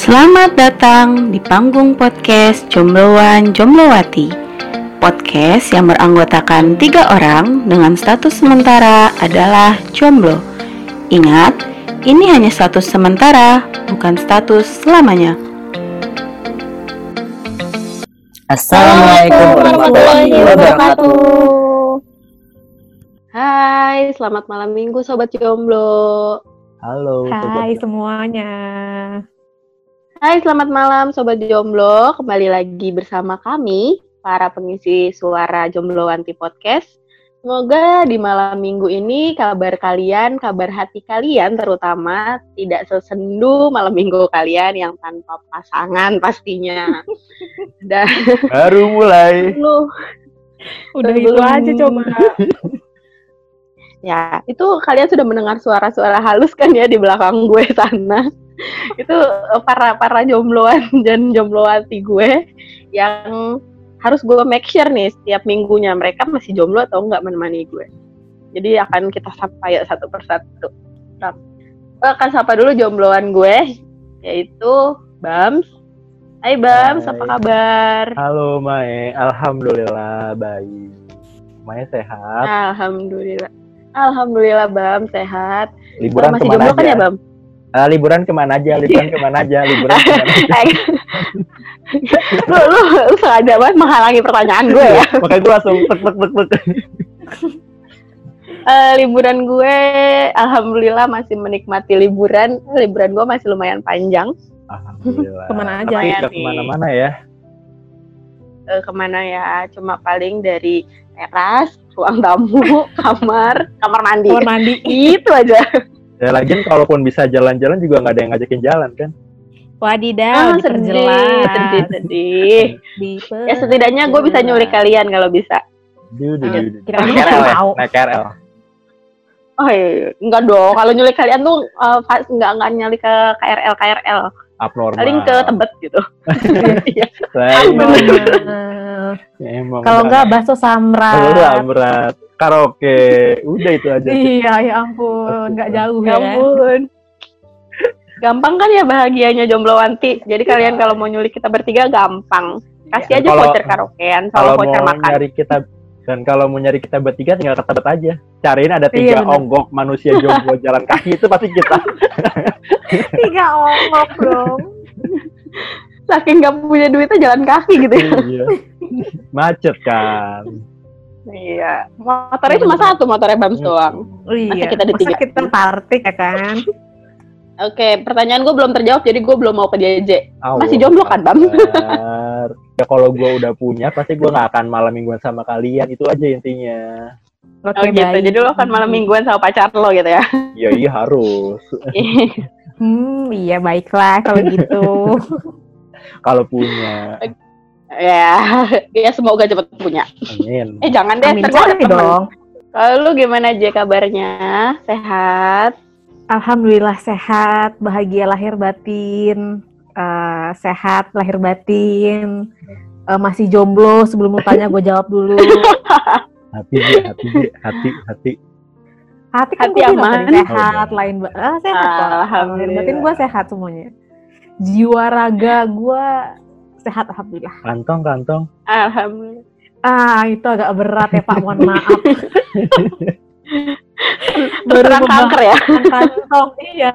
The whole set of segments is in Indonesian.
Selamat datang di panggung podcast Jombloan Jomblowati Podcast yang beranggotakan tiga orang dengan status sementara adalah jomblo Ingat, ini hanya status sementara, bukan status selamanya Assalamualaikum warahmatullahi wabarakatuh. Hai, selamat malam minggu Sobat Jomblo. Halo. Hai semuanya. Hai, selamat malam Sobat Jomblo. Kembali lagi bersama kami, para pengisi suara Jomblo Anti Podcast. Semoga di malam minggu ini kabar kalian, kabar hati kalian terutama tidak sesendu malam minggu kalian yang tanpa pasangan pastinya. Dan baru mulai. Lu udah itu aja coba. ya, itu kalian sudah mendengar suara-suara halus kan ya di belakang gue sana. Itu para para jombloan dan jombloati gue yang harus gue make sure nih setiap minggunya mereka masih jomblo atau enggak menemani gue. Jadi akan kita sapa ya satu persatu. Nah, gue akan sapa dulu jombloan gue, yaitu Bams. Hai Bams, Hai. apa kabar? Halo Mae, alhamdulillah baik. Mae sehat. Alhamdulillah. Alhamdulillah Bam sehat. Liburan masih jomblo aja? kan ya Bam? Ah, liburan ke mana aja? Liburan ke mana aja? Liburan ke mana aja? lu, lu, lu sengaja banget menghalangi pertanyaan gue ya. Makanya gue langsung tek tek tek tek. Eh, liburan gue, alhamdulillah masih menikmati liburan. Liburan gue masih lumayan panjang. Alhamdulillah. Ke mana aja? Nih. ke mana-mana ya? Eh, ke mana ya? Cuma paling dari teras, ruang tamu, kamar, kamar mandi. Kamar mandi. Itu aja. Ya lagian kalaupun bisa jalan-jalan juga nggak ada yang ngajakin jalan kan? Wadidaw, Ah, sedih, diperjelas. sedih, sedih. Ya setidaknya gue bisa nyulik kalian kalau bisa. Kira-kira ya? mau. Naik KRL. Oh iya, iya. enggak dong. Kalau nyulik kalian tuh eh, pas- enggak enggak nyulik ke KRL KRL. Abnormal. Paling ke Tebet gitu. Iya. Emang Kalau enggak bakso Halo, samrat. Karaoke. Udah itu aja. Iya, ya ampun, enggak jauh Ya ya. ampun. Gampang kan ya bahagianya jomblo wanti. Jadi kalian kalau mau nyulik kita bertiga gampang. Kasih Dan aja kalau- voucher karaokean kalau sama mau voucher makan. nyari kita dan kalau mau nyari kita bertiga tinggal ke Tebet aja. Cariin ada tiga Iya, bener. onggok manusia jomblo jalan kaki itu pasti kita. Tiga ongkok dong. Saking nggak punya duitnya jalan kaki gitu ya. iya. Macet kan. Iya. Motornya cuma satu, motornya Bams doang. Iya. kita ada Masa tiga? kita partik ya kan? Oke, pertanyaan gue belum terjawab, jadi gue belum mau ke JJ. Allah Masih jomblo kan, Bam? Ya kalau gua udah punya pasti gua nggak akan malam mingguan sama kalian itu aja intinya. Oh Oke, gitu. baik. Jadi lo akan malam mingguan sama pacar lo gitu ya. Ya iya harus. Hmm, iya baiklah kalau gitu. Kalau punya. Ya, ya semoga cepet punya. Amin. Eh jangan deh, Amin temen. dong. Kalau lu gimana aja kabarnya? Sehat? Alhamdulillah sehat, bahagia lahir batin, eh, sehat lahir batin, Eh, masih jomblo. Sebelum lu tanya gue jawab dulu. Hati hati hati hati. Hati kan Hati aman. tadi sehat, lain ba- ah, sehat. Alhamdulillah. Batin gue sehat semuanya. Jiwa raga gue sehat alhamdulillah. Kantong kantong. Alhamdulillah. Ah itu agak berat ya Pak, mohon maaf. Terserang membahas kanker ya? tentang kantong, iya.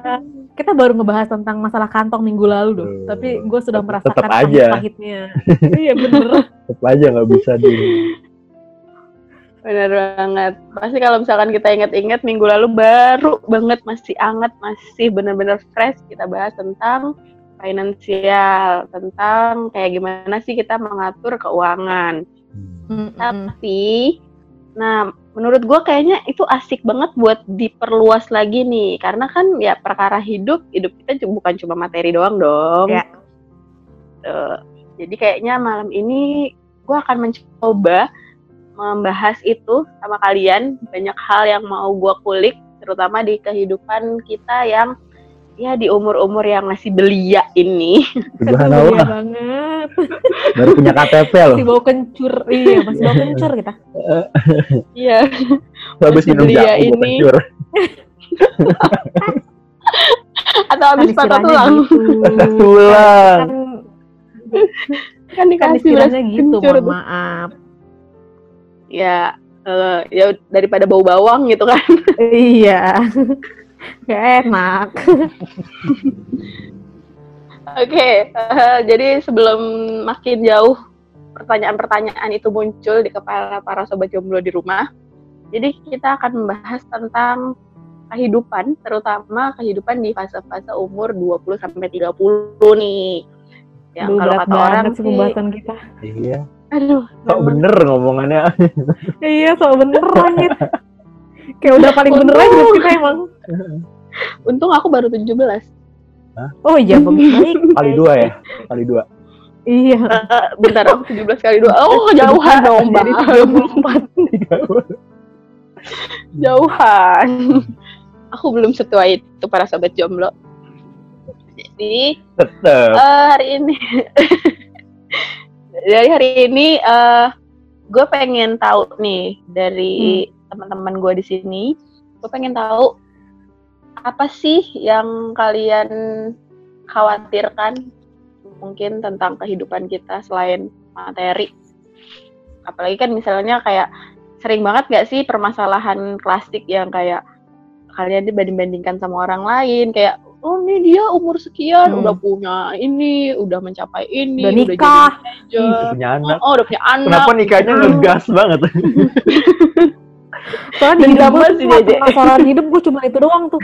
Kita baru ngebahas tentang masalah kantong minggu lalu loh. Tapi gue sudah Tetep merasakan aja. pahitnya. iya bener. Tetep aja nggak bisa di. Bener banget. Pasti kalau misalkan kita ingat-ingat minggu lalu baru banget masih anget, masih bener-bener fresh kita bahas tentang finansial, tentang kayak gimana sih kita mengatur keuangan. Hmm. Tapi, nah menurut gue kayaknya itu asik banget buat diperluas lagi nih, karena kan ya perkara hidup, hidup kita bukan cuma materi doang dong. Ya. Tuh. Jadi kayaknya malam ini gue akan mencoba membahas itu sama kalian banyak hal yang mau gue kulik, terutama di kehidupan kita yang ya di umur-umur yang masih belia ini. Iya Subhanallah, banget. baru punya KTP loh. Masih bau kencur. Iya, masih bau kencur kita. Iya. Habis minum belia jamu ini. kencur. Atau habis patah istilahnya tulang. gitu. Patah tulang. Kan, Kan kan dikasih istilahnya beras gitu, kencur mohon maaf. Ya, eh, ya daripada bau bawang gitu kan. iya. Gak enak. Oke, eh, jadi sebelum makin jauh pertanyaan-pertanyaan itu muncul di kepala para sobat jomblo di rumah, jadi kita akan membahas tentang kehidupan, terutama kehidupan di fase-fase umur 20 sampai 30 nih. Yang Aduh, kalau kata orang banget sih sih, pembahasan kita. Iya. aduh, Kok memang. bener ngomongannya? Iya, so bener anjir. Kayak udah paling bener aja kita emang. untung aku baru 17. Oh iya, baik. Kali dua ya? Kali dua. Iya. Eh, bentar, aku 17 kali dua. Oh, jauhan dong, Jadi Bang. 34. jauhan. aku belum setua itu para sobat jomblo. Jadi eh, hari ini, dari hari ini, eh gue pengen tahu nih dari teman-teman gue di sini, gue pengen tahu apa sih yang kalian khawatirkan mungkin tentang kehidupan kita selain materi. Apalagi kan misalnya kayak sering banget gak sih permasalahan klasik yang kayak kalian dibanding-bandingkan sama orang lain kayak oh ini dia umur sekian Hmm. udah punya ini udah mencapai ini Udah jadi nikah. manajer. Udah punya anak. oh, udah punya anak Kenapa nikahnya Hmm. ngegas banget? Soalnya di hidup gue cuma penasaran hidup gue cuma itu doang tuh.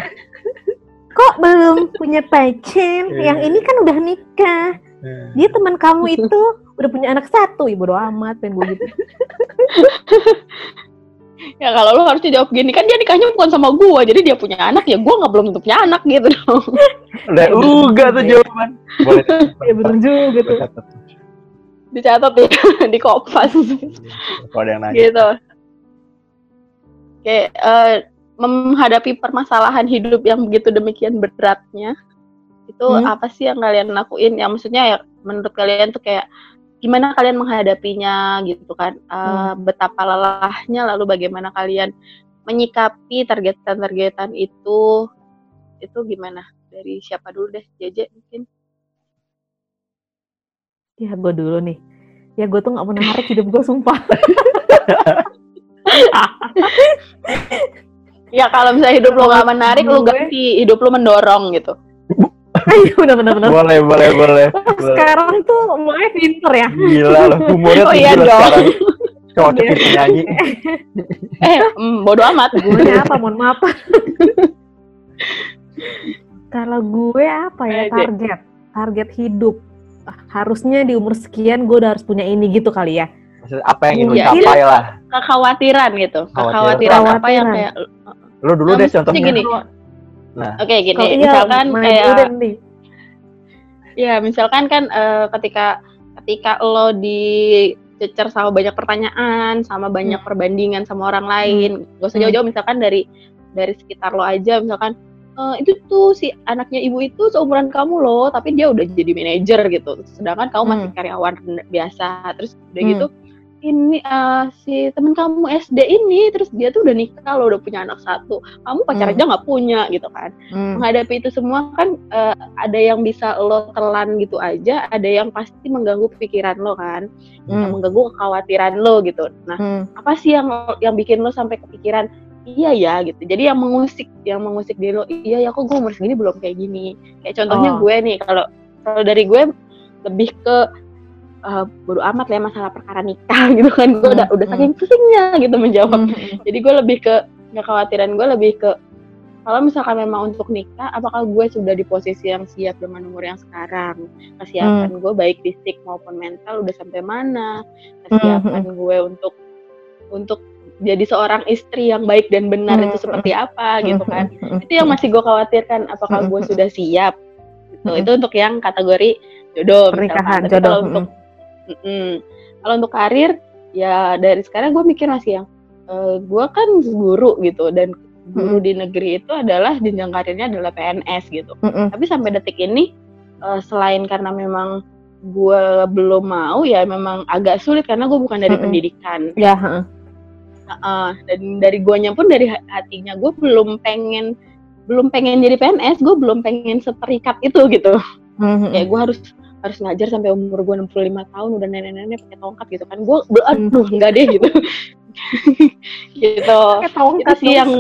Kok belum punya pacar? Iya. Yang ini kan udah nikah. Dia teman kamu itu udah punya anak satu, ibu doa amat pengen gue gitu. ya kalau lu harusnya jawab gini kan dia nikahnya bukan sama gua jadi dia punya anak ya gua nggak belum tentu punya anak gitu dong Udah uga tuh jawaban. Boleh. Ya bener juga tuh. Catat. dicatat ya di kopas Kalau ada yang nanya. gitu kayak eh, menghadapi permasalahan hidup yang begitu demikian beratnya itu Hmm. apa sih yang kalian lakuin? Yang maksudnya ya menurut kalian tuh kayak gimana kalian menghadapinya gitu kan? Eh, betapa lelahnya lalu bagaimana kalian menyikapi targetan-targetan itu? Itu gimana? Dari siapa dulu deh? JJ mungkin. Ya gue dulu nih. Ya gue tuh gak menarik hidup gue sumpah. ya kalau misalnya hidup lo nggak menarik lo ganti hidup lo mendorong gitu Ayo bener bener bener. Boleh, boleh, boleh. Sekarang tuh mulai pinter ya. Gila loh, humornya Oh tinggi iya sekarang. Cowok cekin penyanyi. eh mm, bodo amat Gue apa? Mohon maaf. Kalau gue apa ya target? Target hidup. Harusnya di umur sekian gue udah harus punya ini gitu kali ya. Maksudnya apa yang ingin lu Iya, lah. kekhawatiran gitu Khawatiran. kekhawatiran apa yang Kekhawatiran. kayak Lu dulu Nah, deh contohnya. gini. Nah, oke gini Kalau iya, misalkan kayak ya misalkan kan eh, ketika ketika lo dicecer sama banyak pertanyaan sama banyak perbandingan sama orang lain gak usah Hmm. jauh-jauh misalkan dari dari sekitar lo aja misalkan "Eh, itu tuh si anaknya ibu itu seumuran kamu loh tapi dia udah jadi manajer gitu sedangkan kamu masih Hmm. karyawan biasa terus udah Hmm. gitu ini eh, si temen kamu SD ini terus dia tuh udah nikah loh udah punya anak satu kamu pacar Hmm. aja nggak punya gitu kan Hmm. menghadapi itu semua kan eh, ada yang bisa lo telan gitu aja, ada yang pasti mengganggu pikiran lo kan, yang Hmm. mengganggu kekhawatiran lo gitu. Nah, Hmm. apa sih yang yang bikin lo sampai kepikiran iya ya gitu. Jadi yang mengusik, yang mengusik diri lo, iya ya kok gue umur segini belum kayak gini. Kayak contohnya Oh. gue nih, kalau kalau dari gue lebih ke eh bodo amat lah ya masalah perkara nikah gitu kan. Gue Hmm, udah udah hmm. saking pusingnya gitu menjawab. Hmm. jadi gue lebih ke kekhawatiran gue lebih ke kalau misalkan memang untuk nikah apakah gue sudah di posisi yang siap dengan umur yang sekarang? Kesiapan gue baik fisik maupun mental udah sampai mana? Kesiapan gue untuk untuk jadi seorang istri yang baik dan benar Hmm, itu seperti apa gitu kan. Itu yang masih gue khawatirkan apakah gue sudah siap? Gitu. Itu untuk yang kategori jodoh Pernikahan, misalkan. Tapi jodoh, kalau untuk Mm-mm. kalau untuk karir ya dari sekarang gue mikir masih yang eh, gue kan guru gitu dan guru di negeri itu adalah jenjang karirnya adalah PNS gitu Hmm. tapi sampai detik ini eh, selain karena memang gue belum mau ya memang agak sulit karena gue bukan dari Mm-mm. pendidikan Ya, heeh. Heeh, dan dari guanya pun dari ha- hatinya gue belum pengen belum pengen jadi PNS gue belum pengen seterikat itu gitu Mhm. kayak gue harus harus ngajar sampai umur gue 65 tahun udah nenek-nenek pakai tongkat gitu kan gue aduh enggak deh gitu gitu itu sih yang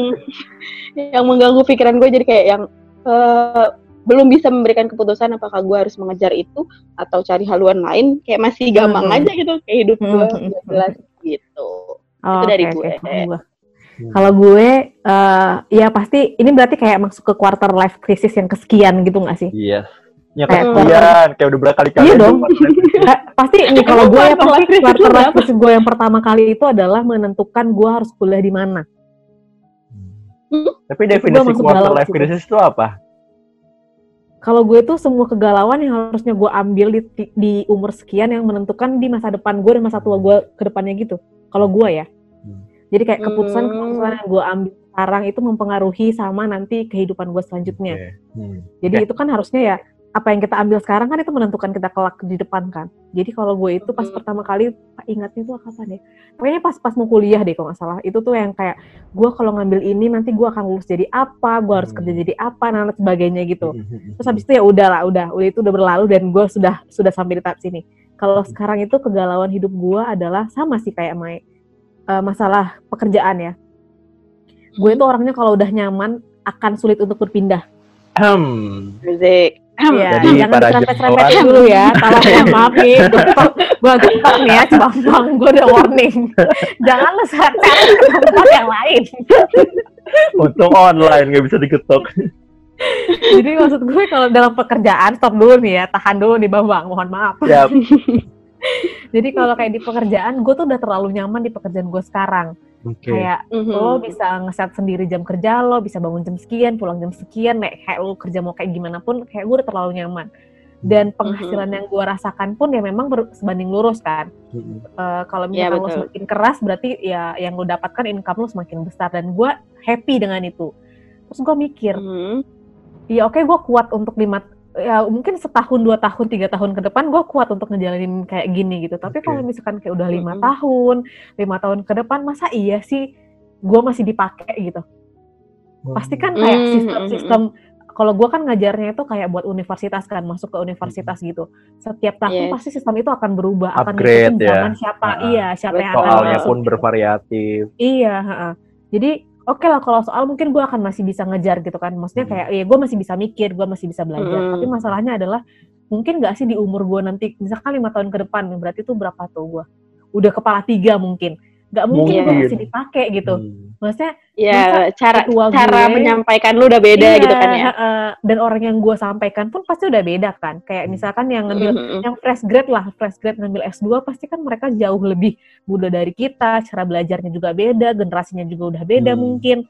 yang mengganggu pikiran gue jadi kayak yang eh, belum bisa memberikan keputusan apakah gue harus mengejar itu atau cari haluan lain kayak masih gampang Mhm. aja gitu kayak hidup gue nggak jelas gitu Oh, Itu dari oke, gue. gue. Kalau gue, eh, ya pasti ini berarti kayak masuk ke quarter life crisis yang kesekian gitu nggak sih? Iya. Ya Kayak kesekian, kayak udah berkali-kali. Iya dong. pasti nih kalau gue ya pasti quarter life crisis gue yang pertama kali itu adalah menentukan gue harus kuliah di mana. Tapi Itu definisi quarter galau life situ. crisis itu apa? Kalau gue tuh semua kegalauan yang harusnya gue ambil di, di umur sekian yang menentukan di masa depan gue dan masa tua gue ke depannya gitu. Kalau gue ya. Hmm. Jadi kayak keputusan-keputusan Hmm. yang gue ambil sekarang itu mempengaruhi sama nanti kehidupan gue selanjutnya. Oke. Hmm. Jadi Oke. itu kan harusnya ya apa yang kita ambil sekarang kan itu menentukan kita kelak di depan kan. Jadi kalau gue itu pas pertama kali ingatnya tuh kapan ya? Pokoknya pas pas mau kuliah deh kalau nggak salah. Itu tuh yang kayak gue kalau ngambil ini nanti gue akan lulus jadi apa, gue harus kerja jadi apa, dan lain sebagainya gitu. Terus habis itu ya udah lah, udah, udah itu udah berlalu dan gue sudah sudah sampai di tahap sini. Kalau sekarang itu kegalauan hidup gue adalah sama sih kayak Mai Eh, masalah pekerjaan ya. Gue itu orangnya kalau udah nyaman akan sulit untuk berpindah. Hmm. Musik Iya, Jadi jangan para jemaat- dulu ya. Tolong ya, maaf nih. Gue getok nih ya, Bang Bang. Gue udah warning. Jangan lu ke tempat yang lain. Untung online nggak bisa diketok. Jadi maksud gue kalau dalam pekerjaan, stop dulu nih ya. Tahan dulu nih, Bang Bang. Mohon maaf. Ya. Jadi kalau kayak di pekerjaan, gue tuh udah terlalu nyaman di pekerjaan gue sekarang. Oke. Kayak Mhm. lo bisa ngeset sendiri jam kerja lo, bisa bangun jam sekian, pulang jam sekian, kayak, kayak lo kerja mau kayak gimana pun, kayak gue udah terlalu nyaman. Dan penghasilan yang gue rasakan pun ya memang ber- sebanding lurus kan. Hmm. Eh, kalau Iya, misalkan lo betul. semakin keras berarti ya yang lo dapatkan income lo semakin besar dan gue happy dengan itu terus gue mikir Mhm. ya oke gue kuat untuk lima ya mungkin setahun dua tahun tiga tahun ke depan gue kuat untuk ngejalanin kayak gini gitu tapi Oke. kalau misalkan kayak udah lima tahun lima tahun ke depan masa iya sih gue masih dipakai gitu pasti kan kayak Mm, sistem-sistem kalau gue kan ngajarnya itu kayak buat universitas kan masuk ke universitas gitu setiap tahun Yes. pasti sistem itu akan berubah akan Upgrade ya. zaman siapa Ah, iya siapa yang akan Soalnya masuk pun bervariatif. Iya, heeh. jadi oke lah kalau soal mungkin gue akan masih bisa ngejar gitu kan. Maksudnya Hmm. kayak ya gue masih bisa mikir, gue masih bisa belajar. Hmm. Tapi masalahnya adalah mungkin gak sih di umur gue nanti, misalkan lima tahun ke depan, berarti tuh berapa tuh gue? Udah kepala tiga mungkin. Gak mungkin gue Mungkin. masih dipakai gitu. Hmm. Maksudnya Ya, cara cara gue- menyampaikan lu udah beda iya, gitu kan ya. heeh. Dan orang yang gue sampaikan pun pasti udah beda kan. Kayak misalkan yang ngambil Mhm. yang fresh grade lah, fresh grade ngambil S2 pasti kan mereka jauh lebih muda dari kita, cara belajarnya juga beda, generasinya juga udah beda Hmm. mungkin.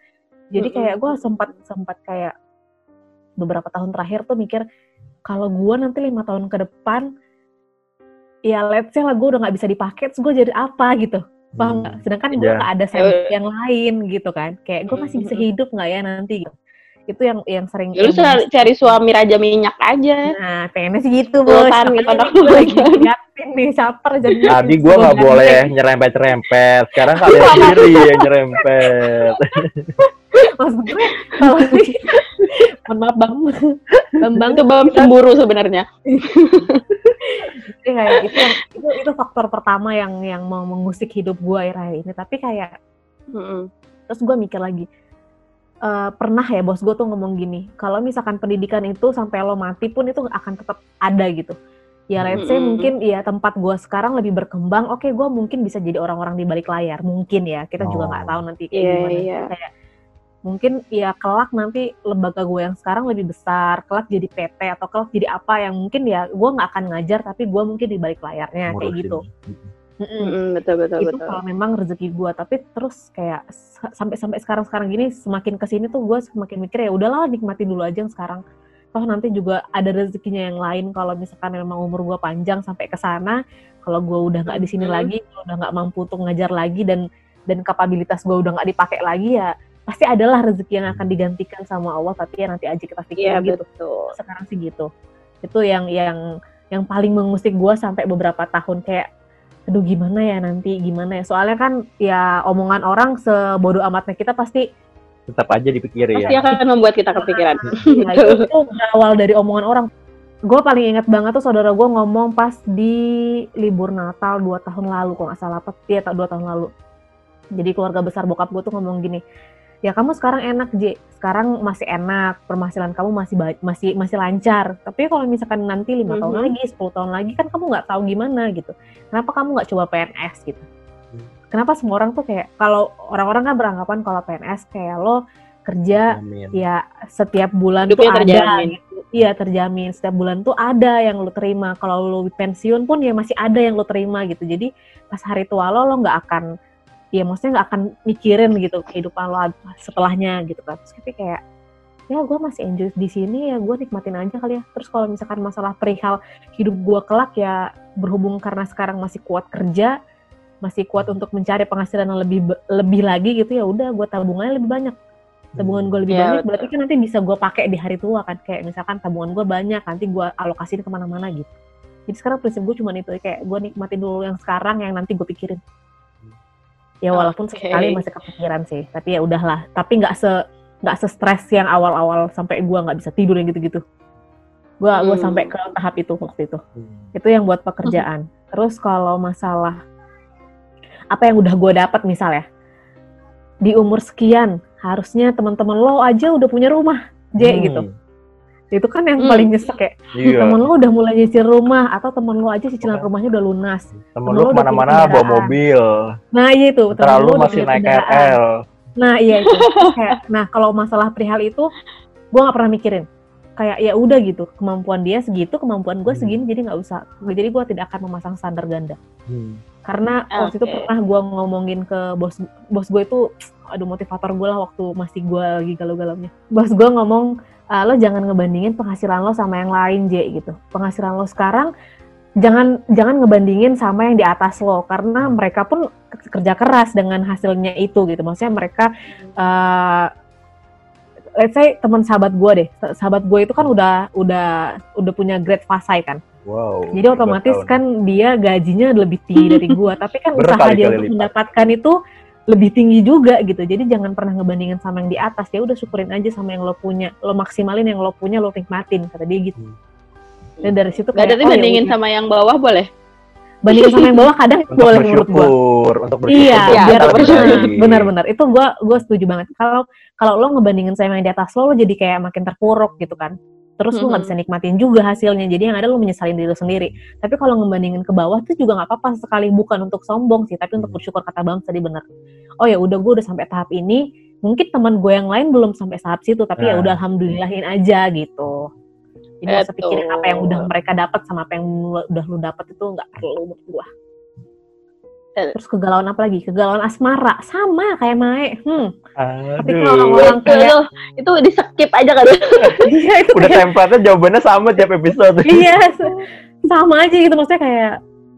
Jadi kayak gue sempat sempat kayak beberapa tahun terakhir tuh mikir kalau gue nanti lima tahun ke depan ya let's say lah gue udah nggak bisa dipakai, terus gue jadi apa gitu. Paham nggak? Sedangkan gue Iya. nggak ada saingan yang lain gitu kan. Kayak gue masih bisa hidup nggak ya nanti gitu. Itu yang yang sering Ya, lu yang selalu cari suami raja minyak aja. Nah, pengennya sih gitu, Bos. Pondok gue lagi liatin nih, siapa jadi Tadi gue nggak boleh nyerempet-nyerempet. Sekarang kalian sendiri yang nyerempet. Maksud gue, kalau mohon maaf Bang. Bambang Itu bam cemburu sebenarnya. Jadi kayak itu yang itu, itu faktor pertama yang yang mau mengusik hidup gue akhir-akhir ini. Tapi kayak Mhm. terus gue mikir lagi eh, pernah ya bos gue tuh ngomong gini kalau misalkan pendidikan itu sampai lo mati pun itu akan tetap ada gitu ya let's say mungkin ya tempat gue sekarang lebih berkembang oke gue mungkin bisa jadi orang-orang di balik layar mungkin ya kita juga nggak Oh. tahu nanti kayak Iya, gimana iya. kayak mungkin ya kelak nanti lembaga gue yang sekarang lebih besar kelak jadi PT atau kelak jadi apa yang mungkin ya gue nggak akan ngajar tapi gue mungkin di balik layarnya kayak Ngurusin. gitu Mm-mm Mhm, betul betul itu betul. kalau memang rezeki gue tapi terus kayak sa- sampai sampai sekarang sekarang gini semakin ke sini tuh gue semakin mikir ya udahlah nikmati dulu aja yang sekarang toh nanti juga ada rezekinya yang lain kalau misalkan memang umur gue panjang sampai ke sana kalau gue udah nggak di sini Mhm. lagi kalau udah nggak mampu untuk ngajar lagi dan dan kapabilitas gue udah nggak dipakai lagi ya pasti adalah rezeki yang akan digantikan sama Allah tapi ya nanti aja kita Iya pikirin gitu betul. sekarang sih gitu itu yang yang yang paling mengusik gue sampai beberapa tahun kayak aduh gimana ya nanti gimana ya soalnya kan ya omongan orang sebodoh amatnya kita pasti tetap aja dipikirin. Pasti akan membuat kita kepikiran. Nah, itu, itu berawal dari omongan orang. Gue paling inget banget tuh saudara gue ngomong pas di libur Natal dua tahun lalu, kalau nggak salah apa, iya dua tahun lalu. Jadi keluarga besar bokap gue tuh ngomong gini, ya kamu sekarang enak J, sekarang masih enak, permasalahan kamu masih masih masih lancar. Tapi kalau misalkan nanti lima tahun Mhm. lagi, 10 tahun lagi kan kamu nggak tahu gimana gitu. Kenapa kamu nggak coba PNS gitu? Kenapa semua orang tuh kayak kalau orang-orang kan beranggapan kalau PNS kayak lo kerja Amin. ya setiap bulan tuh Hidupnya ada terjamin. gitu. Iya terjamin setiap bulan tuh ada yang lo terima. Kalau lo pensiun pun ya masih ada yang lo terima gitu. Jadi pas hari tua lo lo nggak akan ya maksudnya nggak akan mikirin gitu kehidupan lo setelahnya gitu kan. Terus tapi kayak ya gue masih enjoy di sini ya gue nikmatin aja kali ya. Terus kalau misalkan masalah perihal hidup gue kelak ya berhubung karena sekarang masih kuat kerja masih kuat untuk mencari penghasilan yang lebih lebih lagi gitu ya udah gue tabungannya lebih banyak tabungan gue lebih Iya, banyak betul. berarti kan nanti bisa gue pakai di hari tua kan kayak misalkan tabungan gue banyak nanti gue alokasiin ke mana-mana gitu jadi sekarang prinsip gue cuma itu kayak gue nikmatin dulu yang sekarang yang nanti gue pikirin ya walaupun Oke. sekali masih kepikiran sih tapi ya udahlah tapi nggak se nggak se stres yang awal-awal sampai gue nggak bisa tidur yang gitu-gitu gue gua Hmm. sampai ke tahap itu waktu itu Hmm. itu yang buat pekerjaan terus kalau masalah apa yang udah gue dapat misalnya di umur sekian harusnya teman-teman lo aja udah punya rumah J Hmm. gitu itu kan yang Hmm. paling nyesek ya Iya. temen lo udah mulai nyicil rumah atau temen lo aja cicilan Oke. rumahnya udah lunas Temen temen udah ke mana-mana bawa mobil. nah iya itu temen Terlalu lo masih naik. KRL. Nah iya itu. Kayak, nah kalau masalah perihal itu, gue nggak pernah mikirin. Kayak ya udah gitu, kemampuan dia segitu, kemampuan gue Hmm. segini, jadi nggak usah. Jadi gue tidak akan memasang standar ganda. Hmm. Karena waktu itu pernah gue ngomongin ke bos bos gue itu, aduh motivator gue lah waktu masih gue lagi galau-galaunya. Bos gue ngomong, "Ah, lo jangan ngebandingin penghasilan lo sama yang lain J gitu. Penghasilan lo sekarang jangan jangan ngebandingin sama yang di atas lo karena mereka pun kerja keras dengan hasilnya itu gitu. Maksudnya mereka eh let's say teman sahabat gue deh, sahabat gue itu kan udah udah udah punya grade fasai kan. Wow. Jadi otomatis kan dia gajinya lebih tinggi dari gua, tapi kan usaha dia untuk mendapatkan itu lebih tinggi juga gitu. Jadi jangan pernah ngebandingin sama yang di atas. Ya udah syukurin aja sama yang lo punya. Lo maksimalin yang lo punya, lo nikmatin kata dia gitu. Dan dari situ Gak ada kayak, oh, ya bandingin udah. sama yang bawah boleh? bandingin sama yang bawah kadang untuk boleh menurut gua. untuk bersyukur. Iya, Iya, biar baik. benar-benar itu gua gua setuju banget. Kalau kalau lo ngebandingin sama yang di atas lo, lo jadi kayak makin terpuruk gitu kan. Terus lo nggak Mhm. bisa nikmatin juga hasilnya. Jadi yang ada lo menyesalin diri lo sendiri. Tapi kalau ngebandingin ke bawah tuh juga nggak apa-apa sekali bukan untuk sombong sih, tapi untuk bersyukur kata bang tadi bener. Oh ya udah gue udah sampai tahap ini. Mungkin teman gue yang lain belum sampai tahap situ, tapi ya Nah. udah alhamdulillahin aja gitu. Jadi nggak usah pikirin apa yang udah mereka dapat sama apa yang lu- udah lu dapat itu nggak perlu menurut gua. Eh. Terus kegalauan apa lagi? Kegalauan asmara sama kayak Mae. Hmm. Tapi Aduh. kalau orang Itu, kayak itu di skip aja kali. iya itu Udah kayak- template-nya jawabannya sama tiap episode. iya sama aja gitu maksudnya kayak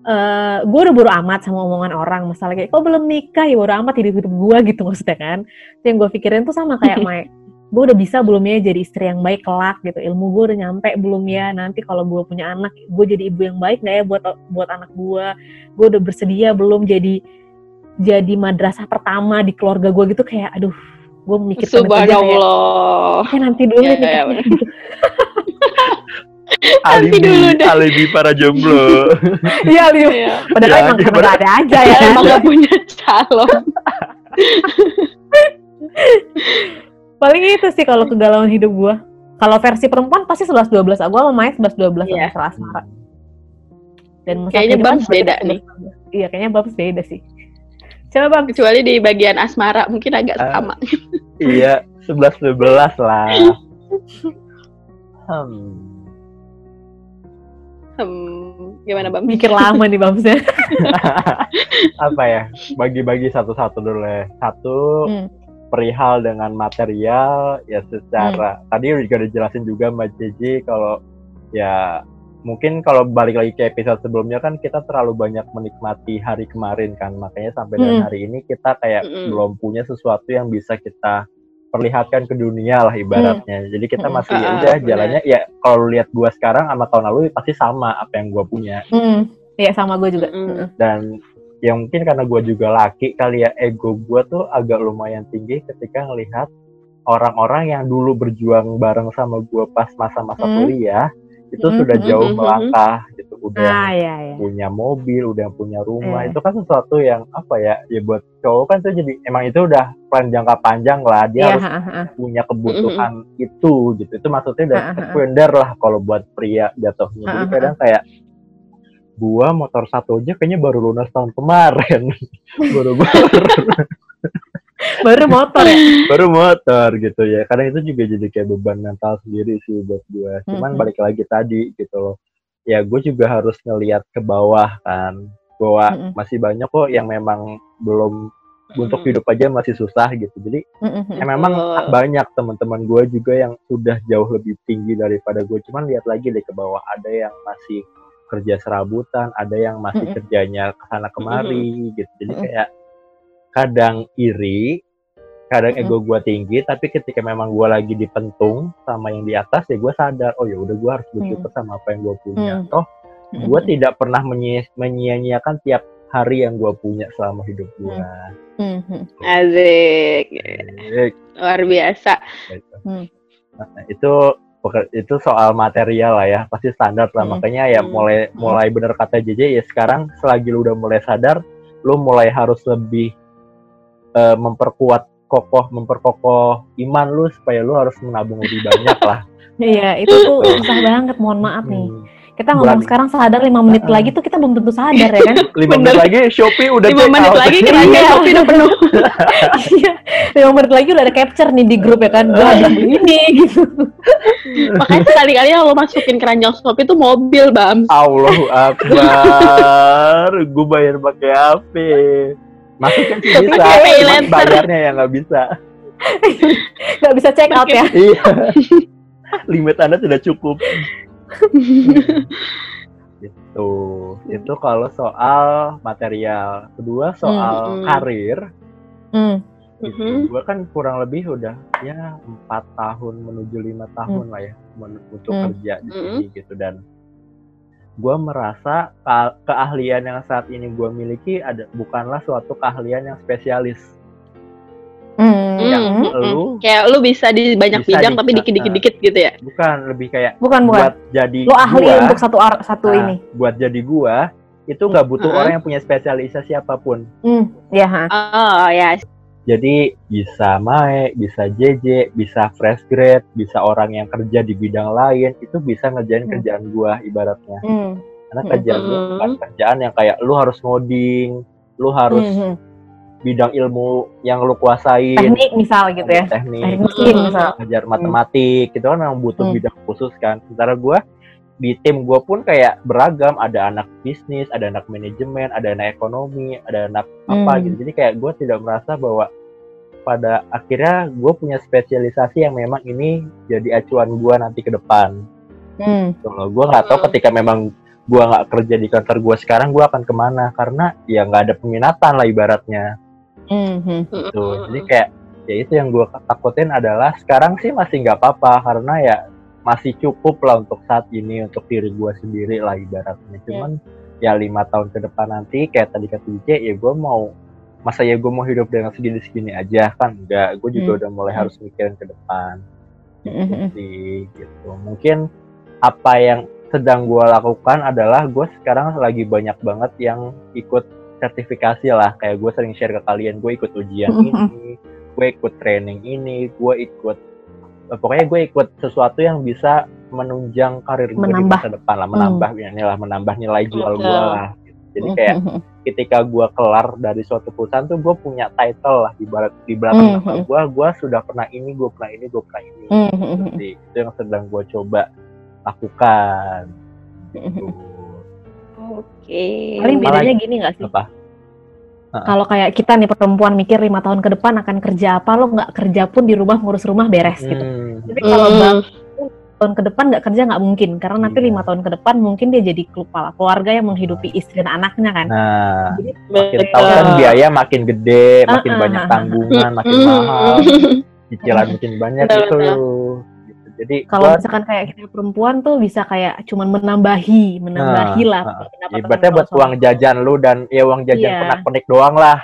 eh gue udah bodo amat sama omongan orang masalah kayak kok belum nikah ya bodo amat hidup hidup gue gitu maksudnya kan yang gue pikirin tuh sama kayak Mai gue udah bisa belum ya jadi istri yang baik kelak gitu ilmu gue udah nyampe belum ya nanti kalau gue punya anak gue jadi ibu yang baik nggak ya buat buat anak gue gue udah bersedia belum jadi jadi madrasah pertama di keluarga gue gitu kayak aduh gue mikir Subhanallah. kayak nanti dulu ya iya, nikahnya gitu alibi, dulu deh. alibi para jomblo. iya Liu Iya. padahal Ya, emang karena nggak ada aja ya emang gak punya calon. paling itu sih kalau kegalauan hidup gua kalau versi perempuan pasti 11 12 aku sama Maya 11 12 Iya. sama asmara dan Kayaknya Babs beda nih. iya kayaknya Babs beda sih coba Babs Kecuali di bagian asmara mungkin agak Ah. sama. iya, 11 12 lah. Hmm. Hmm, gimana bang? mikir lama nih Babsnya Apa ya? Bagi-bagi satu-satu dulu ya. Satu Hmm. Perihal dengan material ya secara Hmm. tadi juga dijelasin juga Mbak Jeji kalau ya mungkin kalau balik lagi ke episode sebelumnya kan kita terlalu banyak menikmati hari kemarin kan makanya sampai dengan Mm-mm. hari ini kita kayak Mm-mm. belum punya sesuatu yang bisa kita perlihatkan ke dunia lah ibaratnya jadi kita Mm-mm. masih ya udah benar. jalannya ya kalau lihat gua sekarang sama tahun lalu pasti sama apa yang gua punya Mm. iya sama gue juga. Mm-mm. dan ya mungkin karena gue juga laki kali ya ego gue tuh agak lumayan tinggi ketika ngelihat orang-orang yang dulu berjuang bareng sama gue pas masa-masa Hmm. kuliah itu Hmm, sudah hmm, jauh hmm, melangkah gitu udah Ah, iya, iya. punya mobil udah punya rumah Iya. itu kan sesuatu yang apa ya ya buat cowok kan tuh jadi emang itu udah plan jangka panjang lah dia Iya, harus ha, ha, punya kebutuhan itu gitu itu maksudnya udah Ha, ha, ha. sekunder lah kalau buat pria jatuhnya Ha, jadi ha, kadang kayak gua motor satu aja kayaknya baru lunas tahun kemarin baru Baru motor ya? baru motor gitu ya kadang itu juga jadi kayak beban mental sendiri sih buat gua cuman Mhm. balik lagi tadi gitu loh ya gue juga harus ngelihat ke bawah kan bahwa Mhm. masih banyak kok yang memang belum untuk hidup aja masih susah gitu jadi Mm-mm. ya memang Betul. banyak teman-teman gue juga yang sudah jauh lebih tinggi daripada gue cuman lihat lagi deh ke bawah ada yang masih kerja serabutan ada yang masih Mm-mm. kerjanya ke sana kemari gitu jadi Mm-mm. kayak kadang iri kadang Mm-mm. ego gue tinggi tapi ketika memang gue lagi dipentung sama yang di atas ya gue sadar oh ya udah gue harus bersyukur sama apa yang gue punya Mm. toh gue tidak pernah menyia- menyia-nyiakan tiap hari yang gue punya selama hidup gue Mhm. Asik. Luar biasa. gitu. Hmm. Nah, itu itu soal material lah ya pasti standar lah Hmm. makanya ya Hmm. mulai mulai bener kata JJ ya sekarang selagi lu udah mulai sadar lu mulai harus lebih eh, memperkuat kokoh memperkokoh iman lu supaya lu harus menabung lebih banyak lah Iya, itu tuh susah banget. Mohon maaf nih. Hmm. Kita ngomong Berani. sekarang sadar 5 menit lagi tuh kita belum tentu sadar ya kan? lima menit lagi Shopee udah Lima menit out. lagi keranjang Iya. kopi udah penuh. Iya, 5 menit lagi udah ada capture nih di grup ya kan. Habis beli ini gitu. Makanya sekali-kali kalau masukin keranjang kopi itu mobil, Bam. Allahu Akbar gue bayar pakai HP Masukin sih bisa, cuman bayarnya yang nggak bisa. Gak bisa check out ya. Iya. Limit Anda tidak cukup. Gitu. Itu kalau soal material. Kedua soal Hmm. karir. Hmm. Gitu. Mhm. Gue kan kurang lebih udah ya empat tahun menuju lima tahun lah ya men- untuk Hmm. kerja di sini gitu dan gue merasa ke- keahlian yang saat ini gue miliki ada bukanlah suatu keahlian yang spesialis Hmm. Yang Hmm, hmm, lu Kayak lu bisa di banyak Bisa bidang di- tapi dikit-dikit-dikit gitu ya. bukan lebih kayak Bukan bukan. buat jadi Lo ahli gua, untuk satu ar- satu nah, ini. buat jadi gua itu nggak butuh Mm-mm. orang yang punya spesialisasi apa pun Hmm. Ya, ha. Oh ya. jadi bisa Mae, bisa JJ, bisa fresh grade, bisa orang yang kerja di bidang lain itu bisa ngerjain Hmm. kerjaan gua ibaratnya Hmm. karena Hmm. kerjaan gua Hmm. bukan kerjaan yang kayak lu harus ngoding lu harus Hmm, hmm. Bidang ilmu yang lu kuasain Teknik misal gitu ya. teknik Teknik mesin Hmm. misal. ngajar matematik itu kan memang butuh Hmm. bidang khusus kan sementara gue di tim gue pun kayak beragam ada anak bisnis ada anak manajemen ada anak ekonomi ada anak apa Hmm. gitu jadi kayak gue tidak merasa bahwa pada akhirnya gue punya spesialisasi yang memang ini jadi acuan gue nanti ke depan Hmm. kalau gue nggak tahu Hmm. ketika memang gue nggak kerja di kantor gue sekarang gue akan ke mana karena ya nggak ada peminatan lah ibaratnya Hmm. hmm. gitu jadi kayak ya itu yang gue takutin adalah sekarang sih masih nggak apa-apa karena ya masih cukup lah untuk saat ini untuk diri gue sendiri lah ibaratnya cuman ya lima tahun ke depan nanti kayak tadi kata DJ ya gue mau masa ya gue mau hidup dengan segini-segini aja kan enggak gue juga Hmm. udah mulai Hmm. harus mikirin ke depan gitu Hmm. sih gitu mungkin apa yang sedang gue lakukan adalah gue sekarang lagi banyak banget yang ikut sertifikasi lah kayak gue sering share ke kalian gue ikut ujian ini gue ikut training ini gue ikut eh, pokoknya gue ikut sesuatu yang bisa menunjang karir gue di masa depan lah menambah ini lah menambah nilai jual gue lah jadi kayak Hmm. ketika gue kelar dari suatu perusahaan tuh gue punya title lah di barat di belakang Mhm. nama gue gue sudah pernah ini gue pernah ini gue pernah ini Hmm. Gitu sih. itu yang sedang gue coba lakukan gitu. Oke. Paling bedanya gini gak sih? apa Kalau kayak kita nih perempuan mikir lima tahun ke depan akan kerja apa, lo nggak kerja pun di rumah ngurus rumah beres gitu. Hmm, Tapi kalau Hmm. bang tahun ke depan nggak kerja nggak mungkin karena nanti Iya. lima tahun ke depan mungkin dia jadi kepala keluarga yang menghidupi istri dan anaknya kan. nah Jadi makin Betul. tahu kan biaya makin gede makin ah, banyak ah. tanggungan makin Hmm. mahal cicilan makin banyak itu gitu. Jadi kalau gua- misalkan kayak kita perempuan tuh bisa kayak cuman menambahi, menambahi Nah, lah ah, pendapatan ibaratnya buat uang jajan lu dan ya uang jajan Iya. penak-penik doang lah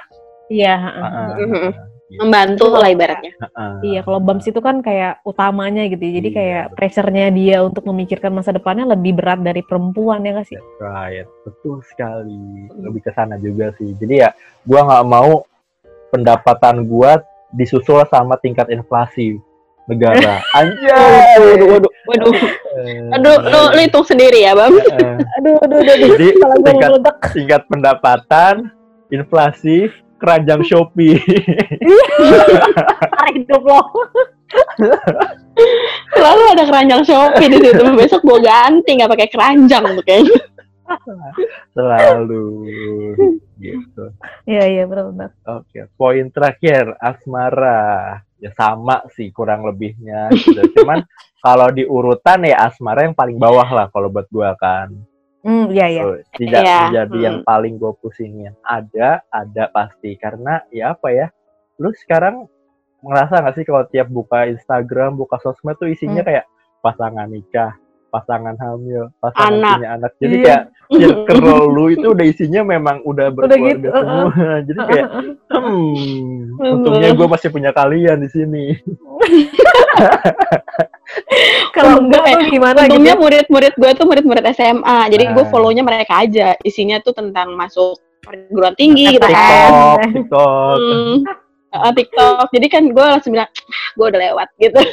Iya. Ah, ah, Mhm. ah. Gitu. Membantu lah ibaratnya. Heeh. Iya, kalau BAMS itu kan kayak utamanya gitu. ya. Jadi Iya, kayak betul. pressure-nya dia untuk memikirkan masa depannya lebih berat dari perempuan ya nggak sih? That's right, betul sekali. Lebih ke sana juga sih. Jadi ya, gua nggak mau pendapatan gua disusul sama tingkat inflasi negara. Anjay. Waduh, waduh, waduh. Eh, Aduh, lu, lu hitung sendiri ya, Bang. eh, Aduh, aduh, aduh. Jadi gue tingkat tingkat pendapatan, inflasi, keranjang Shopee. hidup lo. Selalu ada keranjang Shopee di situ. Besok gua ganti nggak pakai keranjang tuh kayaknya. Selalu gitu. Iya, iya, benar-benar. Oke, poin terakhir asmara. Ya sama sih kurang lebihnya gitu. Cuman kalau di urutan ya asmara yang paling bawah lah kalau buat gua kan. Hmm, iya, iya. Tuh, tidak Iya, menjadi yang hmm. paling gue pusingin. Ada, ada pasti. Karena ya apa ya, lu sekarang ngerasa nggak sih kalau tiap buka Instagram, buka sosmed tuh isinya Hmm. kayak pasangan nikah, pasangan hamil, pasangan Anak. punya anak. Jadi Iya. kayak circle lu itu udah isinya memang udah berkeluarga gitu, semua. Jadi kayak, hmm, untungnya gue masih punya kalian di sini. Kalau Enggak, tuh gimana gitu? Untungnya murid-murid gue tuh murid-murid SMA. Jadi gue Nah. follow-nya mereka aja. Isinya tuh tentang masuk perguruan tinggi gitu kan. TikTok, TikTok. Hmm. Uh, TikTok. Jadi kan gue langsung bilang, ah, gue udah lewat gitu.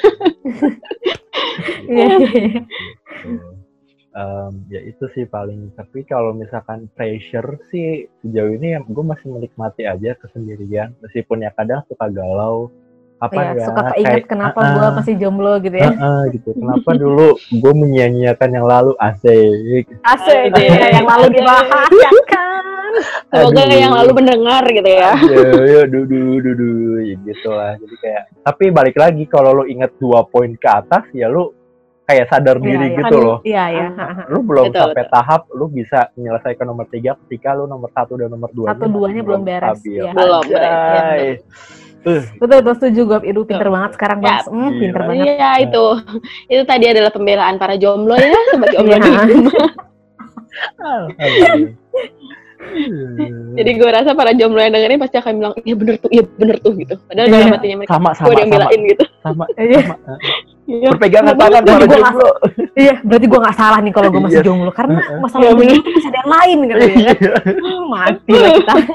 Em, ya itu sih paling tapi kalau misalkan pressure sih sejauh ini gue masih menikmati aja kesendirian meskipun ya kadang suka galau apa Iya, ya suka keinget kenapa "Ah, gue masih jomblo gitu ya. ah, ah," gitu kenapa dulu gue menyia-nyiakan yang lalu asik Asik, Iya. ya, yang lalu dibahas, ya kan? Semoga Aduh. yang lalu mendengar gitu ya. ya ya dudu dudu ya gitu lah jadi kayak tapi balik lagi kalau lo inget dua poin ke atas ya lo kayak sadar Iya, diri iya. gitu loh Iya, iya. lu belum Betul, sampai tahap lu bisa menyelesaikan nomor tiga ketika lu nomor satu dan nomor dua Satu, duanya belum beres, iya. Belum beres, ya, Uh, Betul, betul setuju gue. Itu pinter banget sekarang, Ya, Bang. Hmm, pinter iya. banget. Iya itu, itu tadi adalah pembelaan para jomblo ya, sobat jomblo. Iya. Jadi gue rasa para jomblo yang dengerin pasti akan bilang, iya bener tuh, iya bener tuh gitu. Padahal Iya. dalam hatinya mereka, sama gue sama yang belain gitu. sama Iya. sama Iya. berpegangan Kenapa tangan Berarti para jomblo Iya, berarti gue gak salah nih kalau gue masih Iya. jomblo. Karena masalah Iya, gue bener. itu bisa ada yang lain gitu ya. kan? Hmm, Mati lah kita.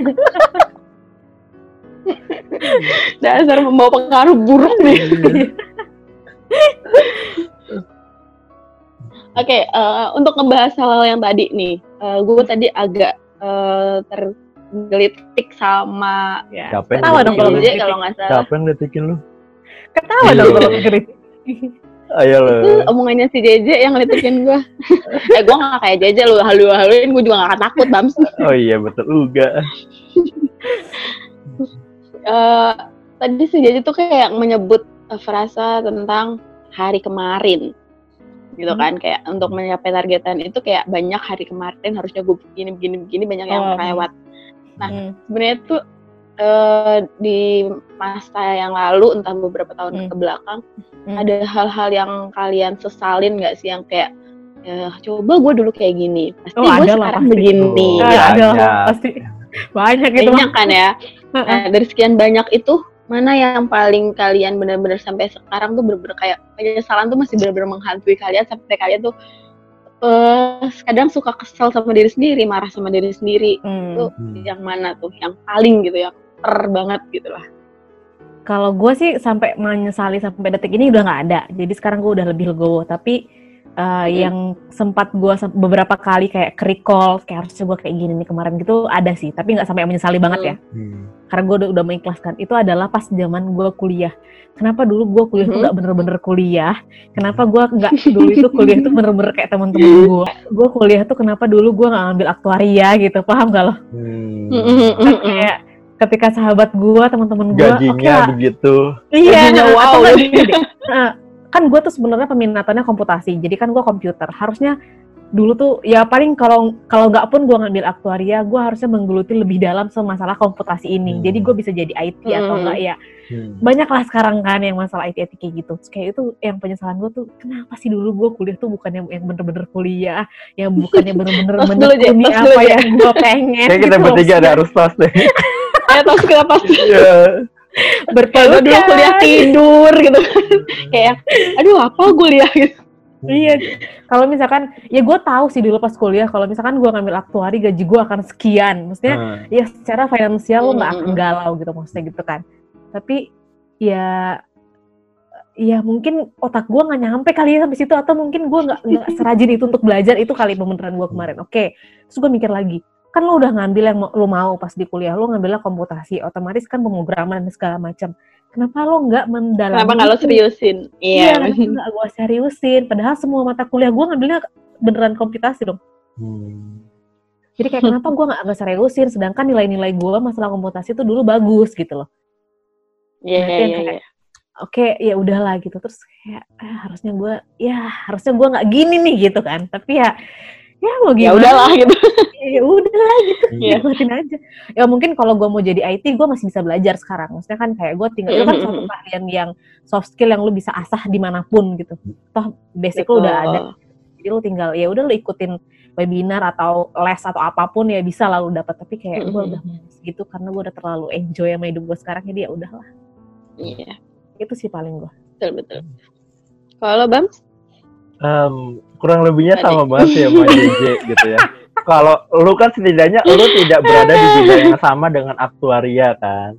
Dasar membawa pengaruh buruk nih. Oke, eh, untuk ngebahas hal-hal yang tadi nih, gue tadi agak eh, tergelitik sama Ya. Ketawa dong kalau JJ ngeritik. kalau nggak salah. siapa yang ngetikin lu Ketawa dong Iya. kalau ngeritik. Ayo lo Itu omongannya si JJ yang ngelitikin gue. eh, gue gak kayak JJ lu halu-haluin, gue juga gak akan takut, Bams. oh iya betul juga Eh, tadi si JJ tuh kayak menyebut eh, frasa tentang hari kemarin. Gitu Hmm. kan, kayak untuk mencapai targetan itu kayak banyak hari kemarin harusnya gue begini, begini, begini, banyak yang Oh. kelewat. Nah, Hmm. sebenarnya tuh eh, di masa yang lalu entah beberapa tahun Hmm. ke belakang Hmm. ada hal-hal yang kalian sesalin nggak sih yang kayak eh, coba gue dulu kayak gini pasti Oh, gue sekarang pasti. begini Oh, Iya, ada iya. pasti banyak gitu. banyak kan ya nah, dari sekian banyak itu mana yang paling kalian benar-benar sampai sekarang tuh benar-benar kayak penyesalan tuh masih benar-benar menghantui kalian sampai kalian tuh eh kadang suka kesel sama diri sendiri marah sama diri sendiri Hmm. itu yang mana tuh yang paling gitu yang ter banget gitu lah Kalau gue sih sampai menyesali sampai detik ini udah nggak ada. Jadi sekarang gue udah lebih legowo. Tapi uh, yang sempat gue beberapa kali kayak recall kayak harusnya gue kayak gini nih kemarin gitu ada sih. Tapi nggak sampai menyesali banget ya. Hmm. Karena gue udah, udah mengikhlaskan. Itu adalah pas zaman gue kuliah. Kenapa dulu gue kuliah tuh Mhm. nggak bener-bener kuliah? Kenapa gue nggak dulu itu kuliah tuh bener-bener kayak teman-teman gue? Gue kuliah tuh kenapa dulu gue nggak ngambil aktuaria gitu? Paham gak lo? Hmm. Kan kayak ketika sahabat gue, teman-teman gue, oke gajinya lah, begitu Iya, Gajinya atau wow deh. Nah, kan gue tuh sebenarnya peminatannya komputasi, jadi kan gue komputer. Harusnya dulu tuh ya paling kalau kalau nggak pun gue ngambil aktuaria, gue harusnya menggeluti lebih dalam sama masalah komputasi ini. Hmm. Jadi gue bisa jadi IT atau Hmm. enggak ya. Hmm. Banyak lah sekarang kan yang masalah IT IT kayak gitu. Terus kayak itu yang penyesalan gue tuh kenapa sih dulu gue kuliah tuh bukan yang yang bener-bener kuliah, yang bukannya bener-bener menekuni apa yang gue pengen. kayak kita gitu bertiga ada harus tos deh Ayo tos kita pas Iya. Kalau berpelukan dulu kuliah tidur gitu kayak aduh apa kuliah gitu Iya, kalau misalkan ya gue tahu sih dulu pas kuliah kalau misalkan gue ngambil aktuari gaji gue akan sekian, maksudnya Hmm. ya secara finansial lo nggak akan galau gitu maksudnya gitu kan. Tapi ya ya mungkin otak gue nggak nyampe kali ya sampai situ atau mungkin gue nggak serajin itu untuk belajar itu kali pembenaran gue kemarin. Oke, terus gue mikir lagi kan lo udah ngambil yang lo mau pas di kuliah lo ngambilnya komputasi otomatis kan pemrograman dan segala macam kenapa lo nggak mendalami kenapa nggak lo seriusin Iya, iya kenapa nggak gue seriusin? Padahal semua mata kuliah gue ngambilnya beneran komputasi dong. Hmm. Jadi kayak kenapa gue nggak nggak seriusin? Sedangkan nilai-nilai gue masalah komputasi itu dulu bagus gitu loh. iya iya iya kayak, Oke, ya udahlah gitu. Terus kayak eh, harusnya gue, ya harusnya gue nggak gini nih gitu kan. Tapi ya, ya mau ya gimana? udahlah gitu Ya udahlah gitu. Iya. Nikmatin aja. Ya mungkin kalau gue mau jadi IT, gue masih bisa belajar sekarang. Maksudnya kan kayak gue tinggal itu kan suatu keahlian yang soft skill yang lu bisa asah di mana pun gitu. Toh basic lu udah ada. jadi lu tinggal ya udah lu ikutin webinar atau les atau apa pun ya bisa lalu dapat tapi kayak gue Mm-mm. udah males gitu karena gue udah terlalu enjoy sama hidup gue sekarang jadi ya udahlah iya itu sih paling gue betul betul kalau bam Em, kurang lebihnya sama banget ya sama JJ gitu ya. Kalau lu kan setidaknya lu tidak berada di bidang yang sama dengan aktuaria kan.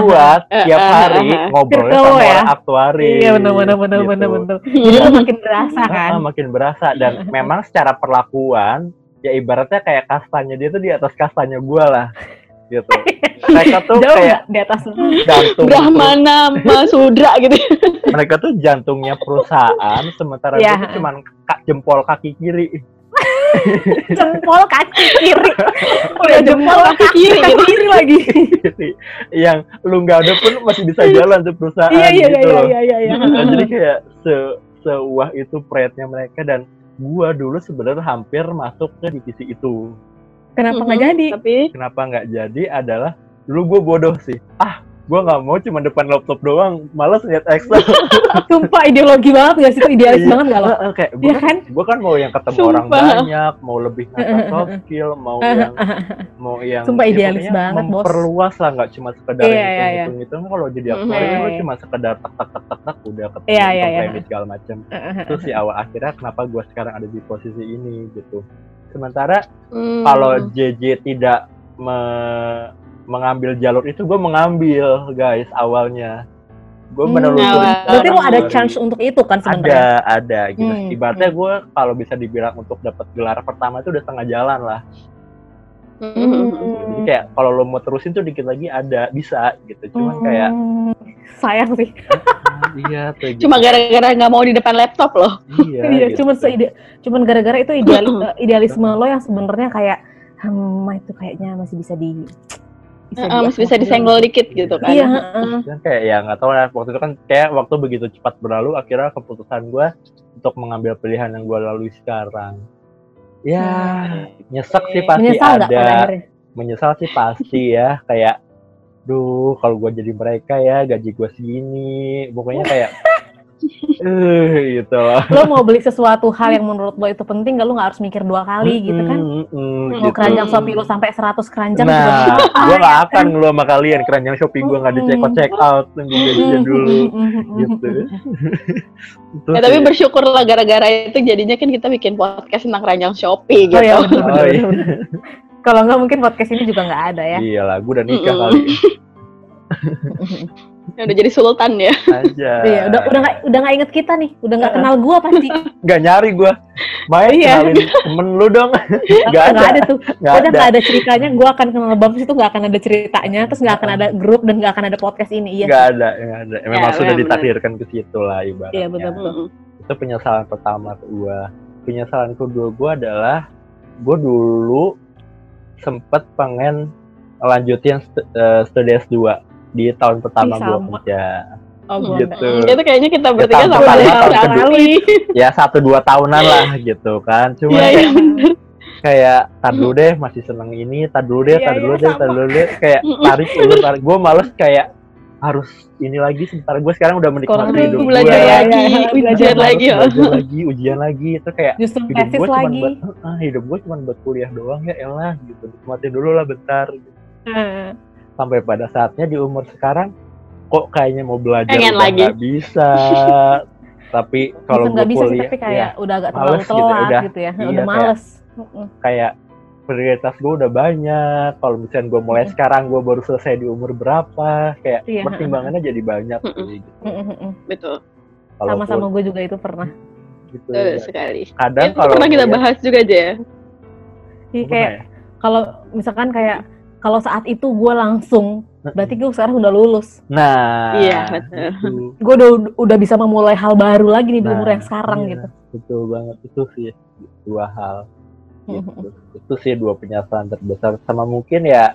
Gua Eh, tiap eh, hari eh, eh. ngobrolnya Circle sama ya. orang aktuari. iya benar benar benar gitu. benar benar jadi makin berasa kan Ah, makin berasa dan memang secara perlakuan ya ibaratnya kayak kastanya dia tuh di atas kastanya gua lah gitu. Mereka tuh jauh kayak di atas jantung Brahmana Mas Sudra gitu. Mereka tuh jantungnya perusahaan sementara Iya. gua tuh cuman jempol kaki kiri. jempol kaki kiri. Udah jempol kaki kiri. kaki kiri lagi. Yang lu nggak ada pun masih bisa jalan tuh perusahaan iya iya gitu iya iya iya iya. Nah, jadi kayak se sewah itu pride-nya mereka dan gua dulu sebenarnya hampir masuk ke divisi itu. Kenapa nggak jadi tapi Kenapa nggak jadi adalah dulu gue bodoh sih. Ah, gua nggak mau cuma depan laptop doang, males lihat Excel. sumpah ideologi banget gak sih itu idealis Iya. banget gak lo Heeh, kayak gue Iya kan, kan? gua kan mau yang ketemu orang Sumpah. banyak, mau lebih ngasah soft skill, mau yang mau yang Sumpah ya idealis banget, Bos. memperluas lah nggak cuma sekedar Iya, hitung iya. hitung hitung kalau jadi Mhm. aktuari Iya, lu iya. cuma sekedar tak tak tak tak tak udah ketemu Iya, iya, iya. remit segala macam itu sih awal akhirnya kenapa gua sekarang ada di posisi ini gitu sementara hmm, kalau JJ tidak me- mengambil jalur itu gue mengambil guys awalnya. Gue Hmm, menelusuri berarti lo ada chance untuk itu kan ada sebenarnya? Ada gitu. Hmm, ibaratnya gue kalau bisa dibilang untuk dapat gelar pertama itu udah setengah jalan lah hmm, jadi kayak kalau lo mau terusin tuh dikit lagi ada bisa gitu. Cuman kayak Hmm, sayang sih. Iya tuh gitu. cuma gara-gara nggak mau di depan laptop loh. Iya, iya gitu. cuman seide cuman gara-gara itu idealis eh, idealisme lo yang sebenarnya kayak hmm itu kayaknya masih bisa di masih bisa disenggol dikit gitu kan. Iya heeh. dan kayak ya nggak tahu lah waktu itu kan kayak waktu begitu cepat berlalu akhirnya keputusan gue untuk mengambil pilihan yang gue lalui sekarang ya nyesek sih pasti menyesal ada. menyesal sih pasti ya kayak duh kalau gue jadi mereka ya gaji gue segini. Pokoknya kayak eh gitu loh lo mau beli sesuatu hal yang menurut lo itu penting gak lo nggak harus mikir dua kali gitu kan Mm, mm, mm, mau gitu. keranjang shopee lo sampai 100 keranjang nah gue ya gak kan? akan lu sama kalian keranjang shopee gue nggak di check out check out tunggu gajian dulu gitu Itu Ya, tapi sih. bersyukurlah gara-gara itu jadinya kan kita bikin podcast tentang ranjang Shopee gitu. Oh iya bener, bener, Oh, iya. Kalau nggak mungkin podcast ini juga nggak ada ya. Iya lah, gue udah nikah Mm-mm. kali Ya, udah jadi sultan ya. aja. Iya, udah udah nggak udah nggak inget kita nih, udah nggak kenal gua pasti. Nggak nyari gue. Main Iya. kenalin temen lu dong. Nggak ada. Nggak ada tuh. Udah ada. nggak ada ceritanya, gua akan kenal Bams itu nggak akan ada ceritanya, terus nggak akan ada grup dan nggak akan ada podcast ini. Iya. Nggak ada. Nggak ada. Memang Ya, sudah ditakdirkan ke situ lah ibaratnya. Iya, betul. Mm-mm. Itu penyesalan pertama ke gue. Penyesalan kedua gue adalah gue dulu sempet pengen lanjutin st- eh, studi S2 di tahun pertama gue kerja. Oh, Gitu. Hmm, itu kayaknya kita bertiga tahun sama tahun kedua. kali. Ya satu dua tahunan lah gitu kan. Cuma Iya, iya kayak- bener. kayak tar dulu deh masih seneng ini tar dulu deh Iya, tar dulu iya, deh tar dulu deh kayak tarik dulu tarik gue males kayak harus ini lagi sementara gue sekarang udah Kurang menikmati hidup gue Belajar Iya, lagi, iya, ujian lagi. ya. belajar lagi ujian lagi itu kayak Justru hidup gue cuma buat ah, hidup gue cuma buat kuliah doang ya elah gitu nikmatin dulu lah bentar gitu. Heeh. Sampai pada saatnya di umur sekarang kok kayaknya mau belajar Pengen udah lagi. nggak bisa tapi kalau gue nggak bisa sih, kuliah tapi kayak ya, udah agak males terlalu gitu, telat udah- gitu, ya. iya, udah kayak- males. Mm-mm. kayak prioritas gue udah banyak kalau misalnya gue mulai Mm. sekarang gue baru selesai di umur berapa kayak Iya. pertimbangannya jadi banyak Mm-mm. sih, gitu. Mm-mm, mm-mm. Betul. Sama-sama gue juga itu pernah. gitu Betul ya. sekali. kadang Itu kalau pernah kita bahas juga aja ya. Jadi Gimana kayak ya? kalau misalkan kayak kalau saat itu gue langsung, berarti gue sekarang udah lulus. nah Iya, betul. itu. Gue udah udah bisa memulai hal baru lagi nih di Nah, umur yang sekarang iya, gitu. betul banget itu sih dua hal gitu. itu sih dua penyesalan terbesar sama mungkin ya